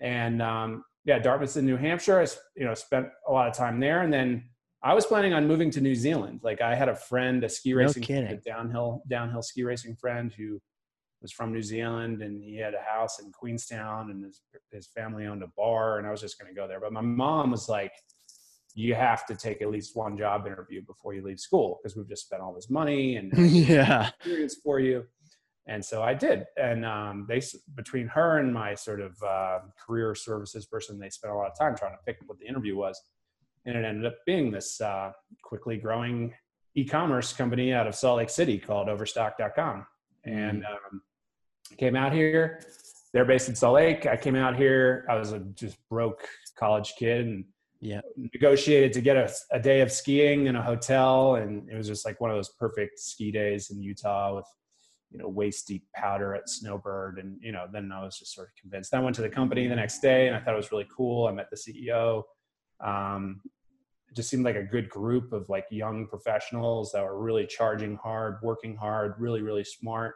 And um, yeah, Dartmouth in New Hampshire. I you know spent a lot of time there, and then I was planning on moving to New Zealand. Like I had a friend, a ski racing, no a downhill downhill ski racing friend who was from New Zealand and he had a house in Queenstown and his, his family owned a bar and I was just going to go there. But my mom was like, you have to take at least one job interview before you leave school because we've just spent all this money and yeah experience for you. And so I did. And um, they, between her and my sort of uh, career services person, they spent a lot of time trying to pick what the interview was. And it ended up being this uh, quickly growing e-commerce company out of Salt Lake City called Overstock.com. And mm. um, came out here. They're based in Salt Lake. I came out here. I was a just broke college kid and yeah, negotiated to get a, a day of skiing in a hotel, and it was just like one of those perfect ski days in Utah with you know waist deep powder at Snowbird, and you know then I was just sort of convinced. I went to the company the next day, and I thought it was really cool. I met the CEO. Um, it just seemed like a good group of like young professionals that were really charging hard, working hard, really really smart.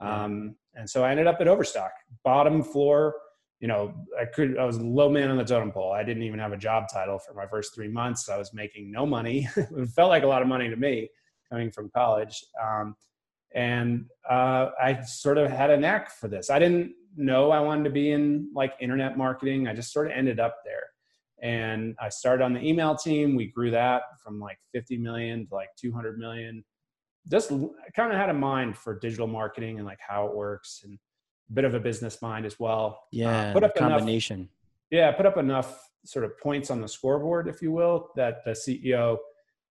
Um, and so I ended up at Overstock, bottom floor. You know, I could, I was low man on the totem pole. I didn't even have a job title for my first three months. I was making no money. it felt like a lot of money to me coming from college. Um, and uh, I sort of had a knack for this. I didn't know I wanted to be in like internet marketing. I just sort of ended up there. And I started on the email team. We grew that from like 50 million to like 200 million just kind of had a mind for digital marketing and like how it works and a bit of a business mind as well. Uh, yeah, uh, put up combination. Enough, yeah, put up enough sort of points on the scoreboard, if you will, that the CEO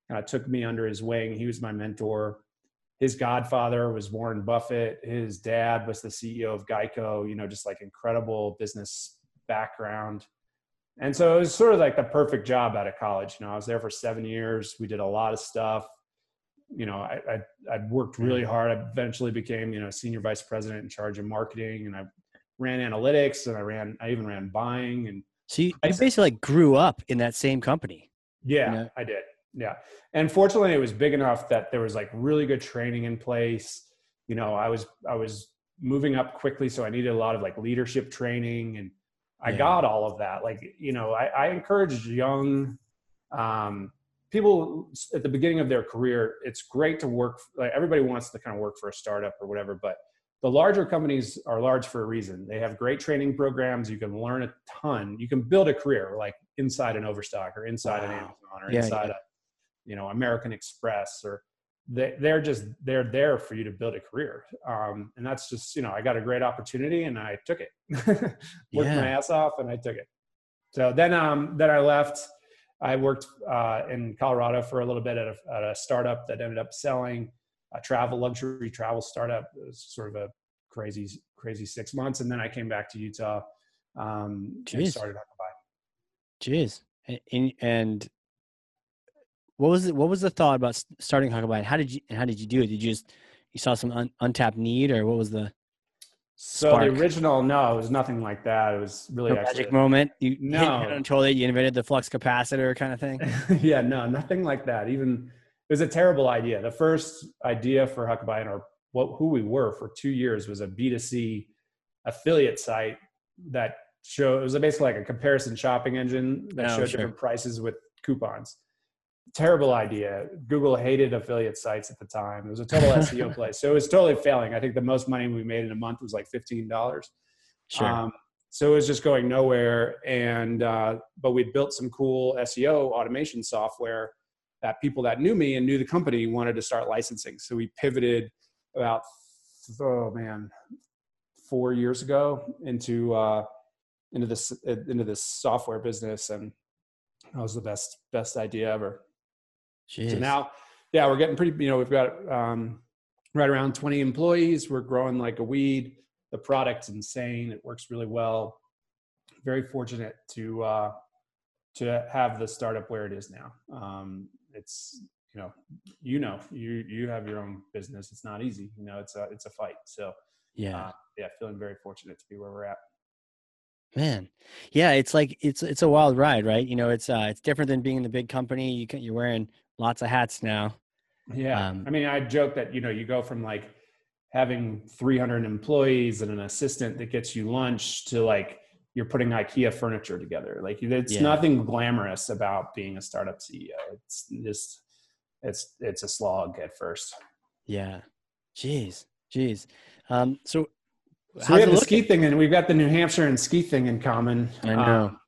kind of took me under his wing. He was my mentor. His godfather was Warren Buffett. His dad was the CEO of Geico. You know, just like incredible business background. And so it was sort of like the perfect job out of college. You know, I was there for seven years. We did a lot of stuff. You know, I, I, I worked really mm. hard. I eventually became, you know, senior vice president in charge of marketing and I ran analytics and I ran, I even ran buying. And so you, you basically like grew up in that same company. Yeah, you know? I did. Yeah. And fortunately it was big enough that there was like really good training in place. You know, I was, I was moving up quickly. So I needed a lot of like leadership training and, I yeah. got all of that. Like, you know, I, I encourage young um, people at the beginning of their career. It's great to work. Like everybody wants to kind of work for a startup or whatever, but the larger companies are large for a reason. They have great training programs. You can learn a ton. You can build a career like inside an Overstock or inside wow. an Amazon or yeah, inside yeah. a, you know, American Express or they, they're just they're there for you to build a career um, and that's just you know i got a great opportunity and i took it worked yeah. my ass off and i took it so then um then i left i worked uh, in colorado for a little bit at a, at a startup that ended up selling a travel luxury travel startup it was sort of a crazy crazy six months and then i came back to utah um Jeez. and started. Jeez. And, and what was it? What was the thought about starting Huckabuy? How did you how did you do it? Did you just you saw some un, untapped need, or what was the? So spark? the original, no, it was nothing like that. It was really no magic moment. You no control it. You invented the flux capacitor kind of thing. yeah, no, nothing like that. Even it was a terrible idea. The first idea for Huckabuy and our what who we were for two years was a B two C affiliate site that showed it was basically like a comparison shopping engine that oh, showed sure. different prices with coupons terrible idea. Google hated affiliate sites at the time. It was a total SEO play. So it was totally failing. I think the most money we made in a month was like $15. Sure. Um, so it was just going nowhere. And, uh, but we'd built some cool SEO automation software that people that knew me and knew the company wanted to start licensing. So we pivoted about, oh man, four years ago into, uh, into this, into this software business. And that was the best, best idea ever. Jeez. So now, yeah, we're getting pretty, you know, we've got um, right around 20 employees. We're growing like a weed. The product's insane. It works really well. Very fortunate to, uh, to have the startup where it is now. Um, it's, you know, you know, you, you have your own business. It's not easy, you know, it's a, it's a fight. So yeah, uh, yeah, feeling very fortunate to be where we're at. Man, yeah, it's like it's it's a wild ride, right? You know, it's uh, it's different than being in the big company. You can, you're wearing lots of hats now. Yeah. Um, I mean, I joke that, you know, you go from like having 300 employees and an assistant that gets you lunch to like you're putting IKEA furniture together. Like it's yeah. nothing glamorous about being a startup CEO. It's just, it's, it's a slog at first. Yeah. Jeez. Jeez. Um, so, so we have the ski thing and we've got the New Hampshire and ski thing in common. I know. Um,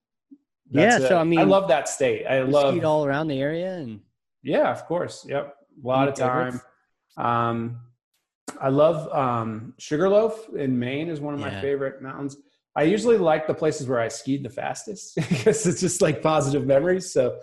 yeah. So, I mean, I love that state. I love skied all around the area and yeah, of course. Yep. A lot Any of time. Um, I love um, Sugarloaf in Maine is one of my favorite mountains. I usually like the places where I skied the fastest because it's just like positive memories. So,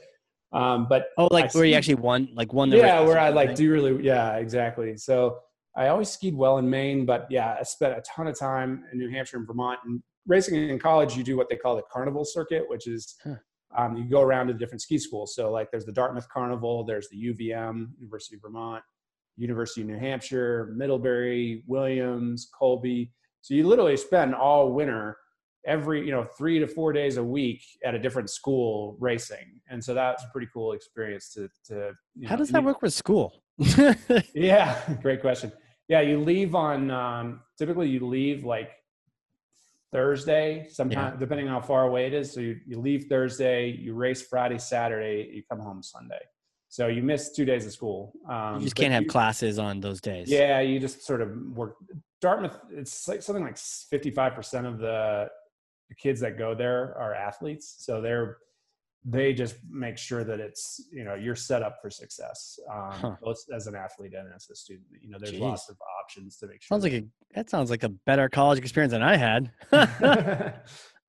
um, but oh, like I where skied, you actually won, like won the yeah, where I like do really yeah, exactly. So I always skied well in Maine, but yeah, I spent a ton of time in New Hampshire and Vermont. And racing in college, you do what they call the carnival circuit, which is huh um, you go around to the different ski schools. So like there's the Dartmouth Carnival, there's the UVM, University of Vermont, University of New Hampshire, Middlebury, Williams, Colby. So you literally spend all winter every you know three to four days a week at a different school racing and so that's a pretty cool experience to to how know, does that work with school yeah great question yeah you leave on um, typically you leave like Thursday, sometimes yeah. depending on how far away it is. So you, you leave Thursday, you race Friday, Saturday, you come home Sunday. So you miss two days of school. Um, you just can't have you, classes on those days. Yeah, you just sort of work. Dartmouth, it's like something like 55% of the, the kids that go there are athletes. So they're they just make sure that it's you know you're set up for success um, huh. both as an athlete and as a student you know there's Jeez. lots of options to make sure sounds like a that sounds like a better college experience than i had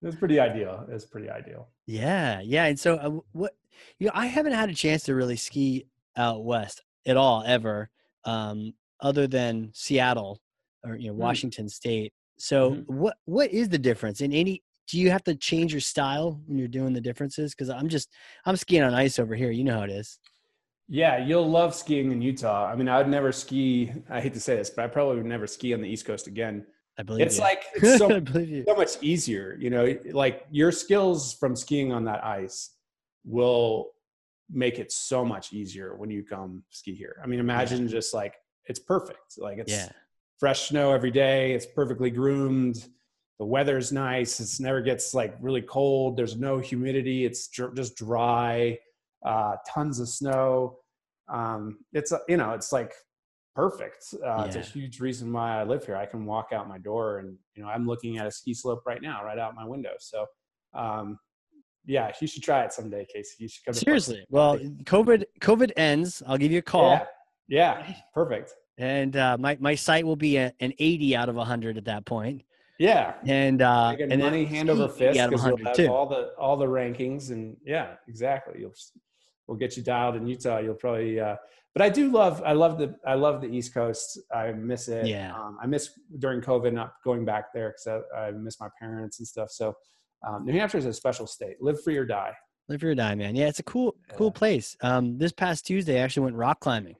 it's pretty ideal it's pretty ideal yeah yeah and so uh, what you know i haven't had a chance to really ski out west at all ever um other than Seattle or you know Mm. Washington State. So Mhm. what what is the difference in any? Do you have to change your style when you're doing the differences? Because I'm just I'm skiing on ice over here. You know how it is. Yeah, you'll love skiing in Utah. I mean, I would never ski. I hate to say this, but I probably would never ski on the East Coast again. I believe It's you. like it's so I believe you. so much easier. You know, like your skills from skiing on that ice will make it so much easier when you come ski here. I mean, imagine just like it's perfect. Like it's Yeah. fresh snow every day. It's perfectly groomed. The weather's nice. It never gets like really cold. There's no humidity. It's dr- just dry. Uh, tons of snow. Um, it's uh, you know, it's like perfect. Uh, It's a huge reason why I live here. I can walk out my door and you know I'm looking at a ski slope right now, right out my window. So, um, yeah, you should try it someday, Casey. You should come. Seriously. Well, COVID COVID ends. I'll give you a call. Yeah. Yeah. Perfect. and uh, my my site will be a, an 80 out of 100 at that point Yeah. and uh and then money hand over fist because you'll have too all the all the rankings and yeah, exactly. You'll we'll get you dialed in Utah. You'll probably. Uh, but I do love. I love the. I love the East Coast. I miss it. Yeah. Um, I miss during COVID not going back there because I, I miss my parents and stuff. So um, New Hampshire is a special state. Live free or die. live free or die man yeah it's a cool cool place um this past tuesday i actually went rock climbing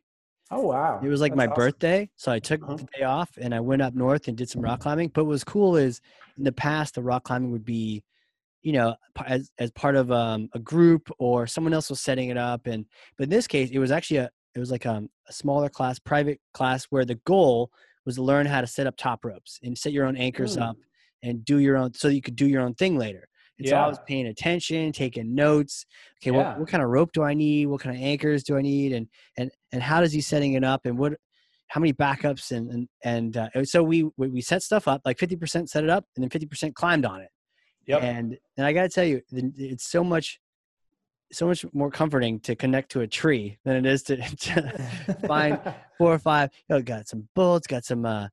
Oh wow! it was like That's my awesome. birthday so i took Uh-huh. the day off and i went up north and did some rock climbing but what was cool is in the past the rock climbing would be you know as, as part of um, a group or someone else was setting it up and but in this case it was actually a it was like um, a smaller class private class where the goal was to learn how to set up top ropes and set your own anchors Mm. up and do your own so you could do your own thing later and so i was paying attention taking notes okay Yeah. what, what kind of rope do i need what kind of anchors do i need and and and how does he setting it up and what how many backups and and, and uh, so we we set stuff up like 50% set it up and then 50% climbed on it Yep. and and I got to tell you, it's so much, so much more comforting to connect to a tree than it is to, to find four or five. You know, got some bolts, got some uh,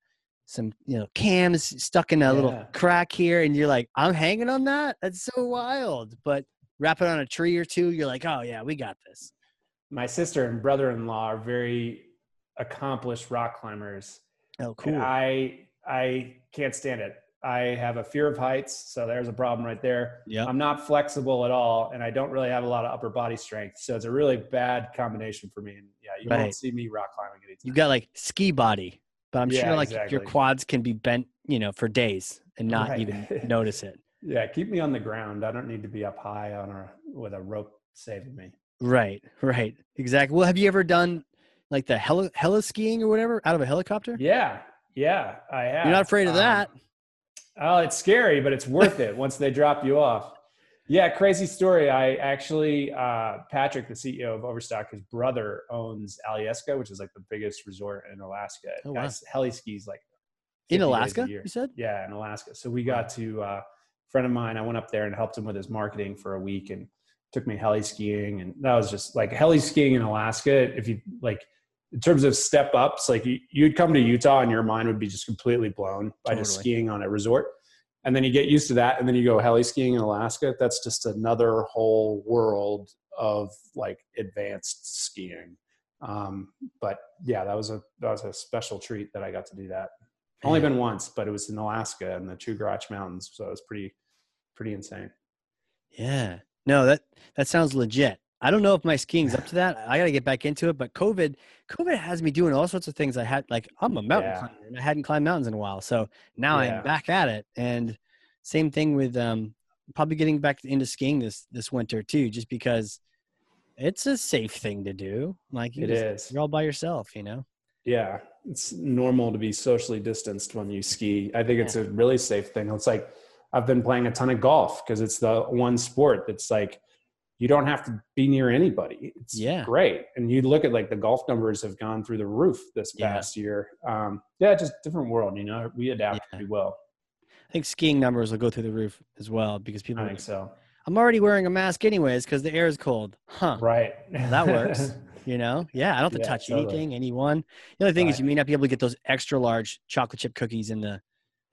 some you know cams stuck in a Yeah. little crack here, and you're like, I'm hanging on that. That's so wild. But wrap it on a tree or two, you're like, oh yeah, we got this. my sister and brother-in-law are very accomplished rock climbers. Oh, cool. I I can't stand it. I have a fear of heights, so there's a problem right there. Yeah. I'm not flexible at all, and I don't really have a lot of upper body strength, so it's a really bad combination for me. And yeah, you Right. won't see me rock climbing anytime. You've got like ski body, but I'm Yeah, sure like your quads can be bent, you know, for days and not Right. even notice it. yeah, keep me on the ground. I don't need to be up high on a with a rope saving me. Right, right, exactly. Well, have you ever done like the heli heli skiing or whatever out of a helicopter? Yeah, yeah, I have. You're not afraid of Um, that? Oh, it's scary, but it's worth it once they drop you off. Yeah, crazy story. I actually, uh, Patrick, the CEO of Overstock, his brother owns Alyeska, which is like the biggest resort in Alaska. Oh, wow. Guys, heli skis like In 50 days a Alaska, you said? Yeah, in Alaska. So we got to uh, a friend of mine. I went up there and helped him with his marketing for a week and took me heli skiing. And that was just like heli skiing in Alaska. If you like, in terms of step ups, like you, you'd come to Utah and your mind would be just completely blown by just skiing on a resort. And then you get used to that, and then you go heli skiing in Alaska. That's just another whole world of like advanced skiing. Um, but yeah, that was a that was a special treat that I got to do that. Only been once, but it was in Alaska in the Chugach Mountains, so it was pretty pretty insane. Yeah. No, that that sounds legit. I don't know if my skiing's up to that. I got to get back into it. But COVID, COVID has me doing all sorts of things. I had like I'm a mountain Yeah. climber, and I hadn't climbed mountains in a while. So now Yeah. I'm back at it. And same thing with um, probably getting back into skiing this this winter too, just because it's a safe thing to do. Like you It just- is. you're all by yourself, you know. Yeah, it's normal to be socially distanced when you ski. I think it's a really safe thing. It's like I've been playing a ton of golf because it's the one sport that's like you don't have to be near anybody. It's Yeah. great. And you look at like the golf numbers have gone through the roof this Yeah. past year. Um, yeah, just different world. You know, we adapt Yeah. pretty well. I think skiing numbers will go through the roof as well because people. I think like, so. I'm already wearing a mask anyways because the air is cold. Huh. Right. that works. You know, yeah, I don't have to Yeah, touch totally. anything, anyone. The only thing is you may not be able to get those extra large chocolate chip cookies in the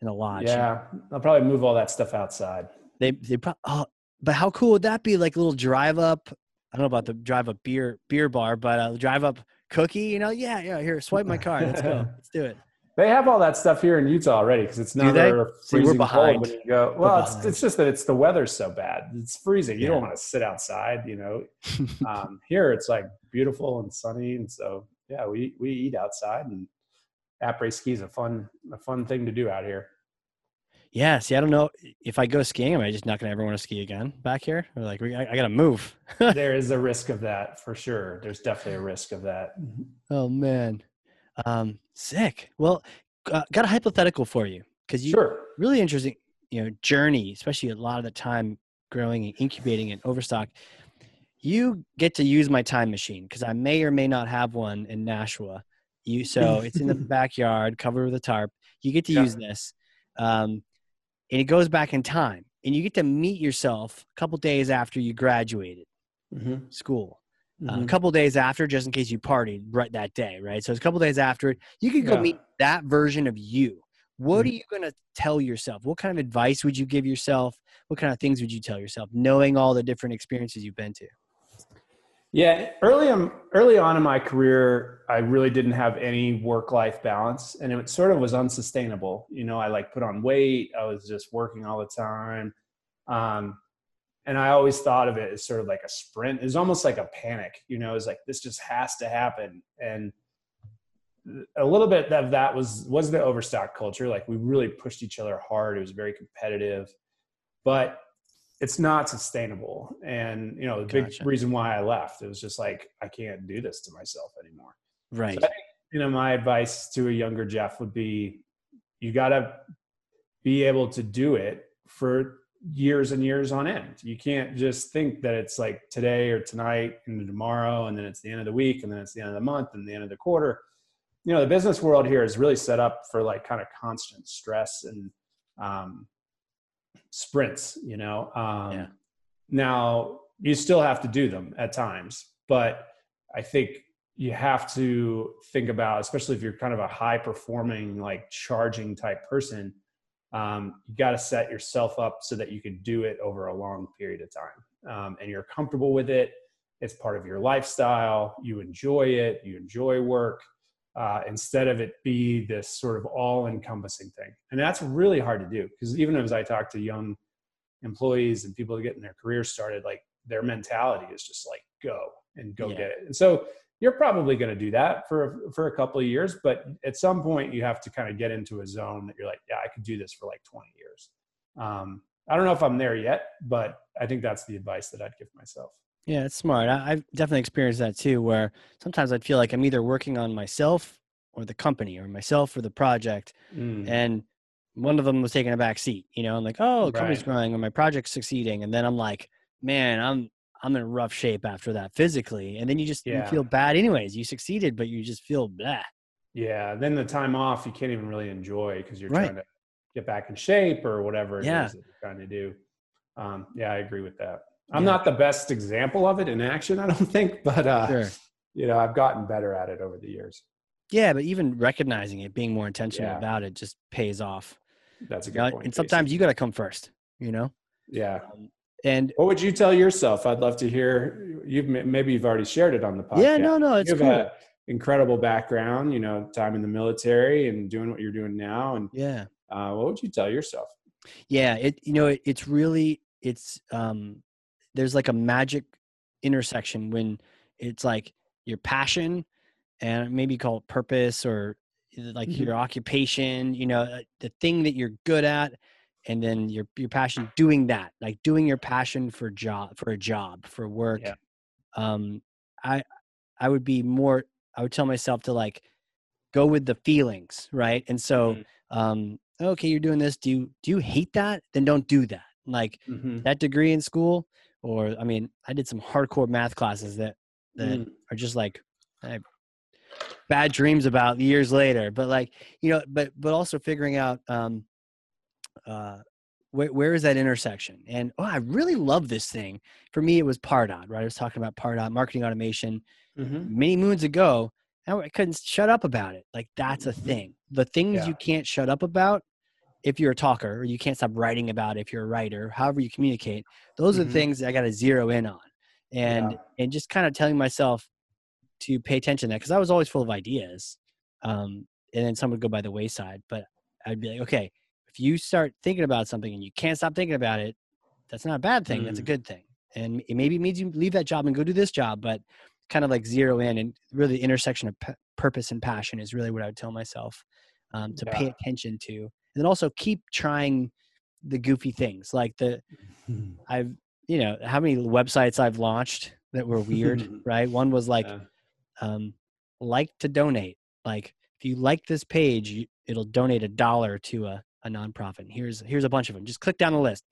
in the lodge. Yeah, I'll probably move all that stuff outside. they they pro- oh, but how cool would that be? Like a little drive up. I don't know about the drive up beer beer bar, but a drive up cookie, you know, yeah, yeah, here, swipe my card. Let's go. Let's do it. They have all that stuff here in Utah already because it's See, we're freezing behind. cold when you go. Well, it's, it's just that it's the weather's so bad. It's freezing. You Yeah. don't want to sit outside. You know, um, here it's like beautiful and sunny, and so yeah, we we eat outside, and après ski is a fun a fun thing to do out here. Yeah, see, I don't know if I go skiing, am I just not gonna ever want to ski again back here? Or like, I, I gotta move. there is a risk of that for sure. There's definitely a risk of that. oh man, um, sick. Well, uh, got a hypothetical for you because you Sure. really interesting, you know, journey, especially a lot of the time growing and incubating and Overstock. You get to use my time machine because I may or may not have one in Nashua. You so it's in the backyard, covered with a tarp. You get to Yeah. use this, um, and it goes back in time, and you get to meet yourself a couple days after you graduated Mm-hmm. school. Uh, a couple days after, just in case you partied right that day, right? So it's a couple days after it. You could go Yeah. meet that version of you. What Mhm. are you going to tell yourself? What kind of advice would you give yourself? What kind of things would you tell yourself, knowing all the different experiences you've been to? Yeah, early on, early on in my career, I really didn't have any work-life balance, and it sort of was unsustainable. You know, I like put on weight. I was just working all the time, um, and I always thought of it as sort of like a sprint. It was almost like a panic. You know, it's like this just has to happen, and a little bit of that was was the overstock culture. Like we really pushed each other hard. It was very competitive, but it's not sustainable. And you know, the big reason why I left, it was just like I can't do this to myself anymore. Right. So think, you know, my advice to a younger Geoff would be you got to be able to do it for years and years on end. You can't just think that it's like today or tonight and tomorrow, and then it's the end of the week, and then it's the end of the month, and the end of the quarter. You know, the business world here is really set up for like kind of constant stress and um, sprints, you know. Um, Yeah. Now, you still have to do them at times, but I think you have to think about, especially if you're kind of a high performing, like charging type person, um, you got to set yourself up so that you can do it over a long period of time um, and you're comfortable with it. It's part of your lifestyle. You enjoy it. You enjoy work uh, instead of it be this sort of all encompassing thing. And that's really hard to do because even as I talk to young employees and people getting their careers started, like their mentality is just like go and go Yeah. get it. And so you're probably going to do that for for a couple of years, but at some point you have to kind of get into a zone that you're like, yeah, I could do this for like 20 years. Um, I don't know if I'm there yet, but I think that's the advice that I'd give myself. Yeah, it's smart. I, I've definitely experienced that too, where sometimes I'd feel like I'm either working on myself or the company or myself or the project. Mm. And one of them was taking a back seat, you know, I'm like, oh, the company's Right. growing or my project's succeeding. And then I'm like, man, I'm, I'm in rough shape after that physically. And then you just you feel bad anyways. You succeeded, but you just feel blah. Yeah, then the time off you can't even really enjoy because you're Right. trying to get back in shape or whatever it is Yeah. that you're trying to do. Um, yeah, I agree with that. I'm Yeah. not the best example of it in action, I don't think, but uh, Sure. you know, I've gotten better at it over the years. Yeah, but even recognizing it, being more intentional Yeah. about it just pays off. That's a good point. and sometimes you got to come first, you know? yeah. And What would you tell yourself? I'd love to hear. You've maybe you've already shared it on the podcast. yeah, no, no, it's you have cool. an incredible background. You know, time in the military and doing what you're doing now. And yeah. uh, what would you tell yourself? Yeah, it you know it, it's really it's um there's like a magic intersection when it's like your passion and maybe call it purpose or either like Mhm. your occupation, you know, uh, the thing that you're good at and then your your passion doing that, like doing your passion for job for a job, for work. Yeah. Um I I would be more I would tell myself to like go with the feelings, right? And so Mhm. um okay you're doing this do you do you hate that then don't do that like Mhm. that degree in school or i mean i did some hardcore math classes that that Mm. are just like bad dreams about years later but like you know but but also figuring out um uh where, where is that intersection and oh i really love this thing for me it was pardot right i was talking about pardot marketing automation Mhm. many moons ago and I couldn't shut up about it. Like that's a Mhm. thing. The things Yeah. you can't shut up about if you're a talker or you can't stop writing about it if you're a writer, however you communicate, those are Mhm. the things that I got to zero in on. And Yeah. and just kind of telling myself to pay attention to that because I was always full of ideas. Um, and then some would go by the wayside. But I'd be like, okay, if you start thinking about something and you can't stop thinking about it, that's not a bad thing. Mm. That's a mm. good thing. And it maybe means you leave that job and go do this job, but kind of like zero in and really the intersection of p- purpose and passion is really what I would tell myself um, to yeah. pay attention to. And then also keep trying the goofy things like the, I've, you know, how many websites I've launched that were weird, right? One was like, yeah. um, like to donate. Like if you like this page, you, it'll donate a dollar to a, a nonprofit. Here's here's a bunch of them. Just click down the list.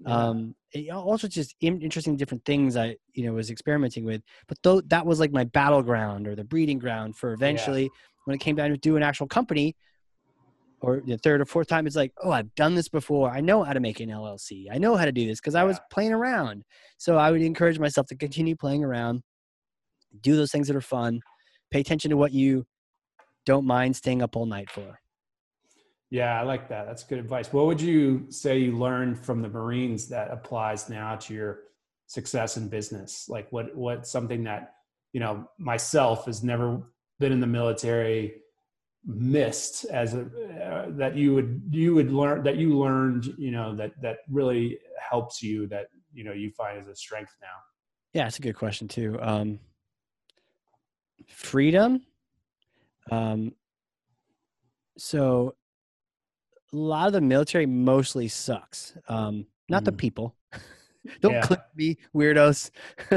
Yeah. Um, also just interesting different things I you know was experimenting with. But though that was like my battleground or the breeding ground for eventually yeah. when it came down to do an actual company, or the third or fourth time, it's like, oh, I've done this before. I know how to make an LLC. I know how to do this because yeah. I was playing around. So I would encourage myself to continue playing around, do those things that are fun, pay attention to what you don't mind staying up all night for. Yeah, I like that. That's good advice. What would you say you learned from the Marines that applies now to your success in business? Like what what's something that, you know, myself has never been in the military missed as a uh, that you would you would learn that you learned, you know, that that really helps you that, you know, you find as a strength now? Yeah, it's a good question too. Um freedom um so a lot of the military mostly sucks. Um, not mm. the people. Don't yeah. click me, weirdos.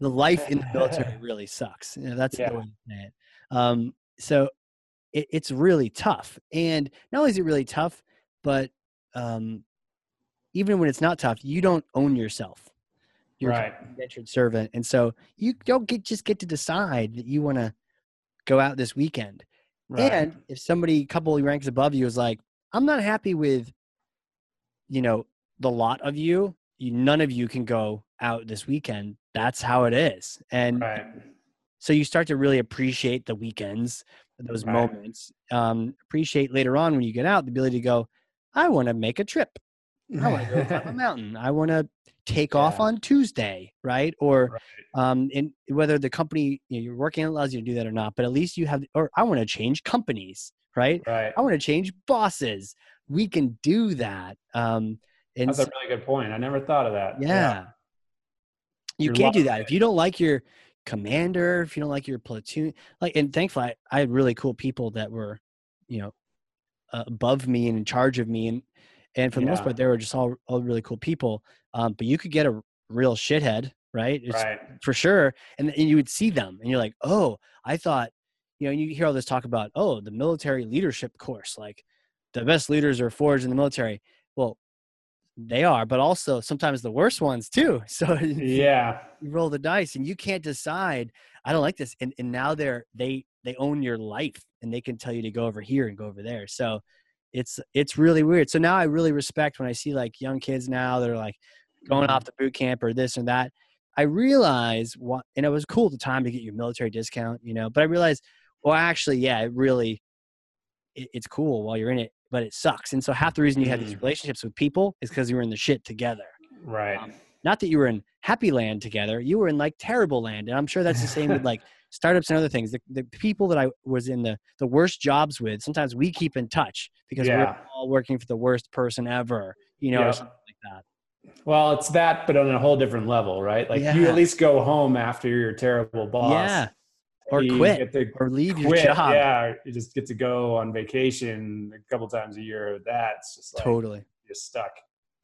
the life in the military really sucks. You know, that's yeah. the way to say it. Um, so it, it's really tough. And not only is it really tough, but um, even when it's not tough, you don't own yourself. You're right. an indentured servant. And so you don't get just get to decide that you want to go out this weekend. Right. And if somebody a couple ranks above you is like, I'm not happy with, you know, the lot of you. you none of you can go out this weekend. That's how it is. And right. so you start to really appreciate the weekends, those right. moments. Um, appreciate later on when you get out the ability to go, I want to make a trip. I want to go climb a mountain. I want to take yeah. off on Tuesday, right? Or right. um, in whether the company you know, you're working allows you to do that or not, but at least you have. Or I want to change companies right? Right. I want to change bosses. We can do that. Um, and That's a really good point. I never thought of that. Yeah. yeah. You You're can't do that. If you don't like your commander, if you don't like your platoon, like, and thankfully I, I had really cool people that were, you know, uh, above me and in charge of me. And, and for the yeah. most part, they were just all, all really cool people. Um, but you could get a real shithead, right? It's, right. For sure. And, and you would see them and you're like, oh, I thought you know, you hear all this talk about, oh, the military leadership course, like the best leaders are forged in the military. They are, but also sometimes the worst ones too. So yeah, you roll the dice and you can't decide. I don't like this, and and now they're they they own your life and they can tell you to go over here and go over there. So it's it's really weird. So now I really respect when I see like young kids now that are like going off mm-hmm. the boot camp or this or that. I realize what, and it was cool at the time to get your military discount, you know, but I realized well, actually, yeah, it really it, it's cool while you're in it, but it sucks. And so half the reason you have these mm. relationships with people is because you were in the shit together. Right. Um, not that you were in happy land together, you were in like terrible land. And I'm sure that's the same with like startups and other things. The, the people that I was in the, the worst jobs with, sometimes we keep in touch because yeah. we're all working for the worst person ever, you know, yeah. or something like that. Well, it's that, but on a whole different level, right? Like yeah. you at least go home after your terrible boss. Yeah or you quit or leave quit, your job. Yeah, you just get to go on vacation a couple times a year. That's just like totally you're stuck.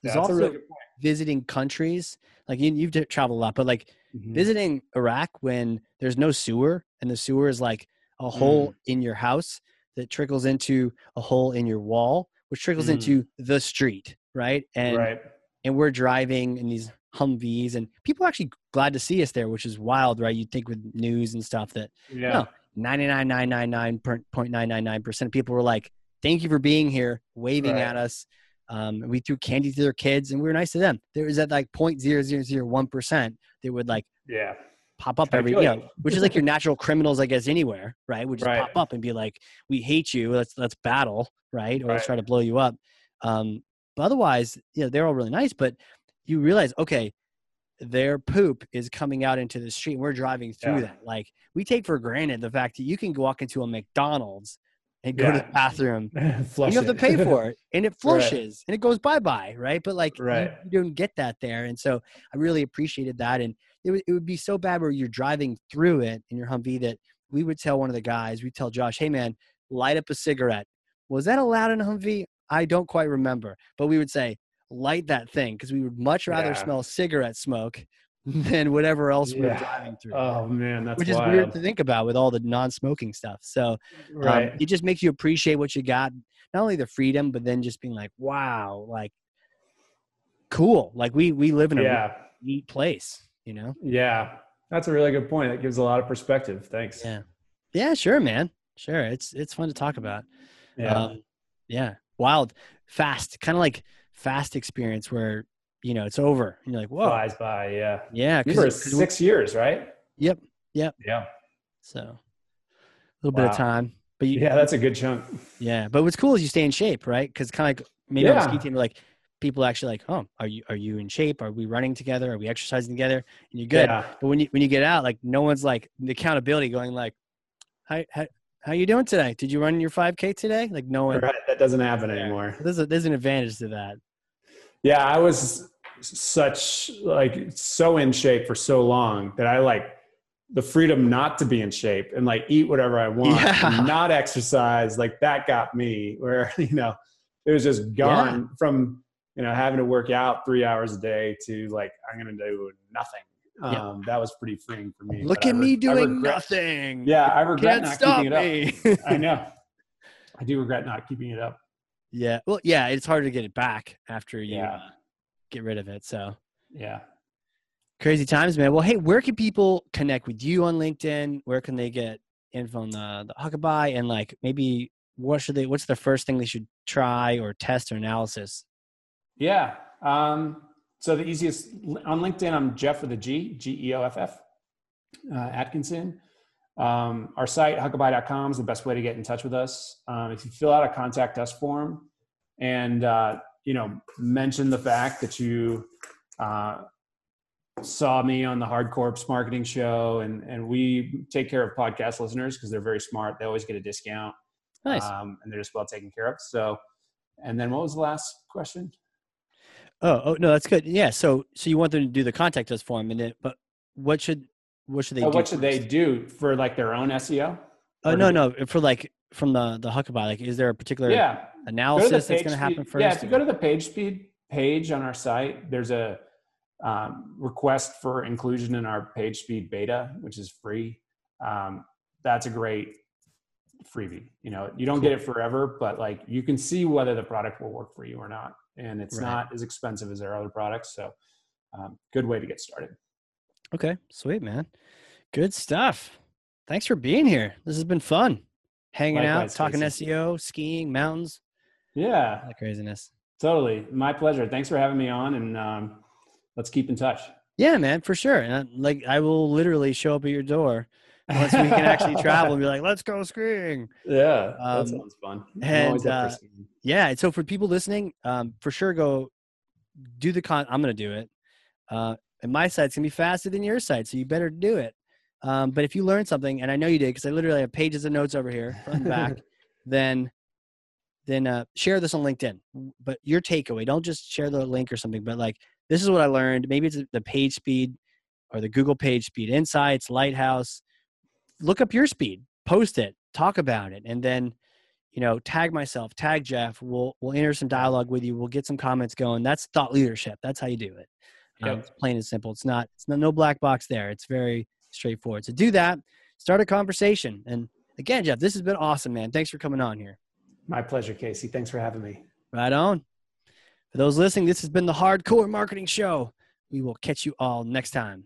There's also really visiting countries. Like you, you've traveled a lot, but like mm-hmm. visiting Iraq when there's no sewer and the sewer is like a hole mm. in your house that trickles into a hole in your wall, which trickles mm. into the street, right? And right. and we're driving in these Humvees, and people are actually glad to see us there, which is wild, right? You'd think with news and stuff that yeah, nine nine percent of people were like, "Thank you for being here," waving right. at us. Um, we threw candy to their kids, and we were nice to them. There was that like point zero zero zero one percent that would like yeah pop up every you know, which is like your natural criminals, I guess, anywhere, right? Would just right. pop up and be like, "We hate you. Let's let's battle, right? Or right. let's try to blow you up." Um, but otherwise, you know, they're all really nice, but you realize, okay, their poop is coming out into the street. And we're driving through Yeah. that. Like we take for granted the fact that you can walk into a McDonald's and go to the bathroom. Flush you have to pay for it and it Right. flushes and it goes bye bye, right? But like you- Right. you, don't get that there. And so I really appreciated that. And it would, it would be so bad where you're driving through it in your Humvee that we would tell one of the guys, we tell Josh, hey man, light up a cigarette. Was that allowed in a Humvee? I don't quite remember, but we would say, light that thing because we would much rather Yeah. smell cigarette smoke than whatever else we're driving through. Oh man, that's which is wild. weird to think about with all the non-smoking stuff. So um, it just makes you appreciate what you got, not only the freedom, but then just being like, wow, like cool. Like we we live in a yeah. neat place, you know? Yeah. That's a really good point. That gives a lot of perspective. Thanks. Yeah. Yeah, sure, man. Sure. It's it's fun to talk about. Yeah. Um, yeah. Wild, fast, kind of like fast experience where, you know, it's over. And you're like, whoa. Flies by. Yeah. Yeah. You 'cause- were 'cause six years, right? Yep. Yep. Yeah. So a little bit of time. But you, Yeah, that's a good chunk. Yeah, but what's cool is you stay in shape, right? Because kind of like maybe on the ski team, like people actually like, oh, are you are you in shape? Are we running together? Are we exercising together? And you're good. Yeah. But when you when you get out, like no one's like the accountability going like, hi, how how you doing today? Did you run your 5K today? Like no one. Right. That doesn't happen anymore. There's a, there's an advantage to that. Yeah, I was such like so in shape for so long that I like the freedom not to be in shape and like eat whatever I want, Yeah. not exercise. Like that got me where you know it was just gone from you know having to work out three hours a day to like I'm gonna do nothing. Yeah. Um, that was pretty freeing for me. Look at re- me doing regret- nothing. Yeah, I regret Can't not keeping it up. I know. I do regret not keeping it up. Yeah. Well, yeah, it's hard to get it back after you Yeah. get rid of it. So Yeah. Crazy times, man. Well, hey, where can people connect with you on LinkedIn? Where can they get info on the, the Huckabuy? And like maybe what should they what's the first thing they should try or test or analysis? Yeah. Um, so the easiest on LinkedIn, I'm Jeff with a G, G E O F F, uh, Atkinson. Um, our site, huckabuy.com, is the best way to get in touch with us. Um, if you fill out a contact us form and, uh, you know, mention the fact that you uh, saw me on the Hard Corps marketing show, and, and we take care of podcast listeners because they're very smart. They always get a discount Nice. um, and they're just well taken care of. So, and then what was the last question? oh, oh no, that's good. Yeah. So so you want them to do the contact us form and it but what should what should they Oh, do? what should they do for like their own SEO? Oh or no, no. For like from the the Huckabuy, like is there a particular Yeah, go to analysis that's gonna happen speed- first? Yeah, if you go to the page speed page on our site, there's a um, request for inclusion in our page speed beta, which is free. Um, that's a great freebie. You know, you don't get it forever, but like you can see whether the product will work for you or not, and it's Right. not as expensive as their other products. So, um, good way to get started. Okay, sweet man. Good stuff. Thanks for being here. This has been fun. Hanging out, talking Casey. SEO, skiing, mountains, Yeah, that craziness. totally. My pleasure. Thanks for having me on, and um, let's keep in touch. Yeah, man, for sure. And I, like, I will literally show up at your door once we can actually travel and be like, "Let's go skiing." Yeah, Um, that sounds fun. I'm and, always up for uh. Yeah. And so for people listening, um, for sure, go do the con. I'm gonna do it. Uh, and my site's gonna be faster than your site, so you better do it. Um, but if you learn something, and I know you did, because I literally have pages of notes over here, front and back, then then uh, share this on LinkedIn. But your takeaway, don't just share the link or something, but like this is what I learned. Maybe it's the page speed or the Google page speed insights, Lighthouse. Look up your speed, post it, talk about it, and then you know tag myself, tag Geoff. We'll we'll enter some dialogue with you. We'll get some comments going. That's thought leadership. That's how you do it. Um, it's plain and simple. It's not. It's no, no black box there. It's very straightforward. So do that. Start a conversation. And again, Geoff, this has been awesome, man. Thanks for coming on here. My pleasure, Casey. Thanks for having me. Right on. For those listening, this has been the Hard Corps Marketing Show. We will catch you all next time.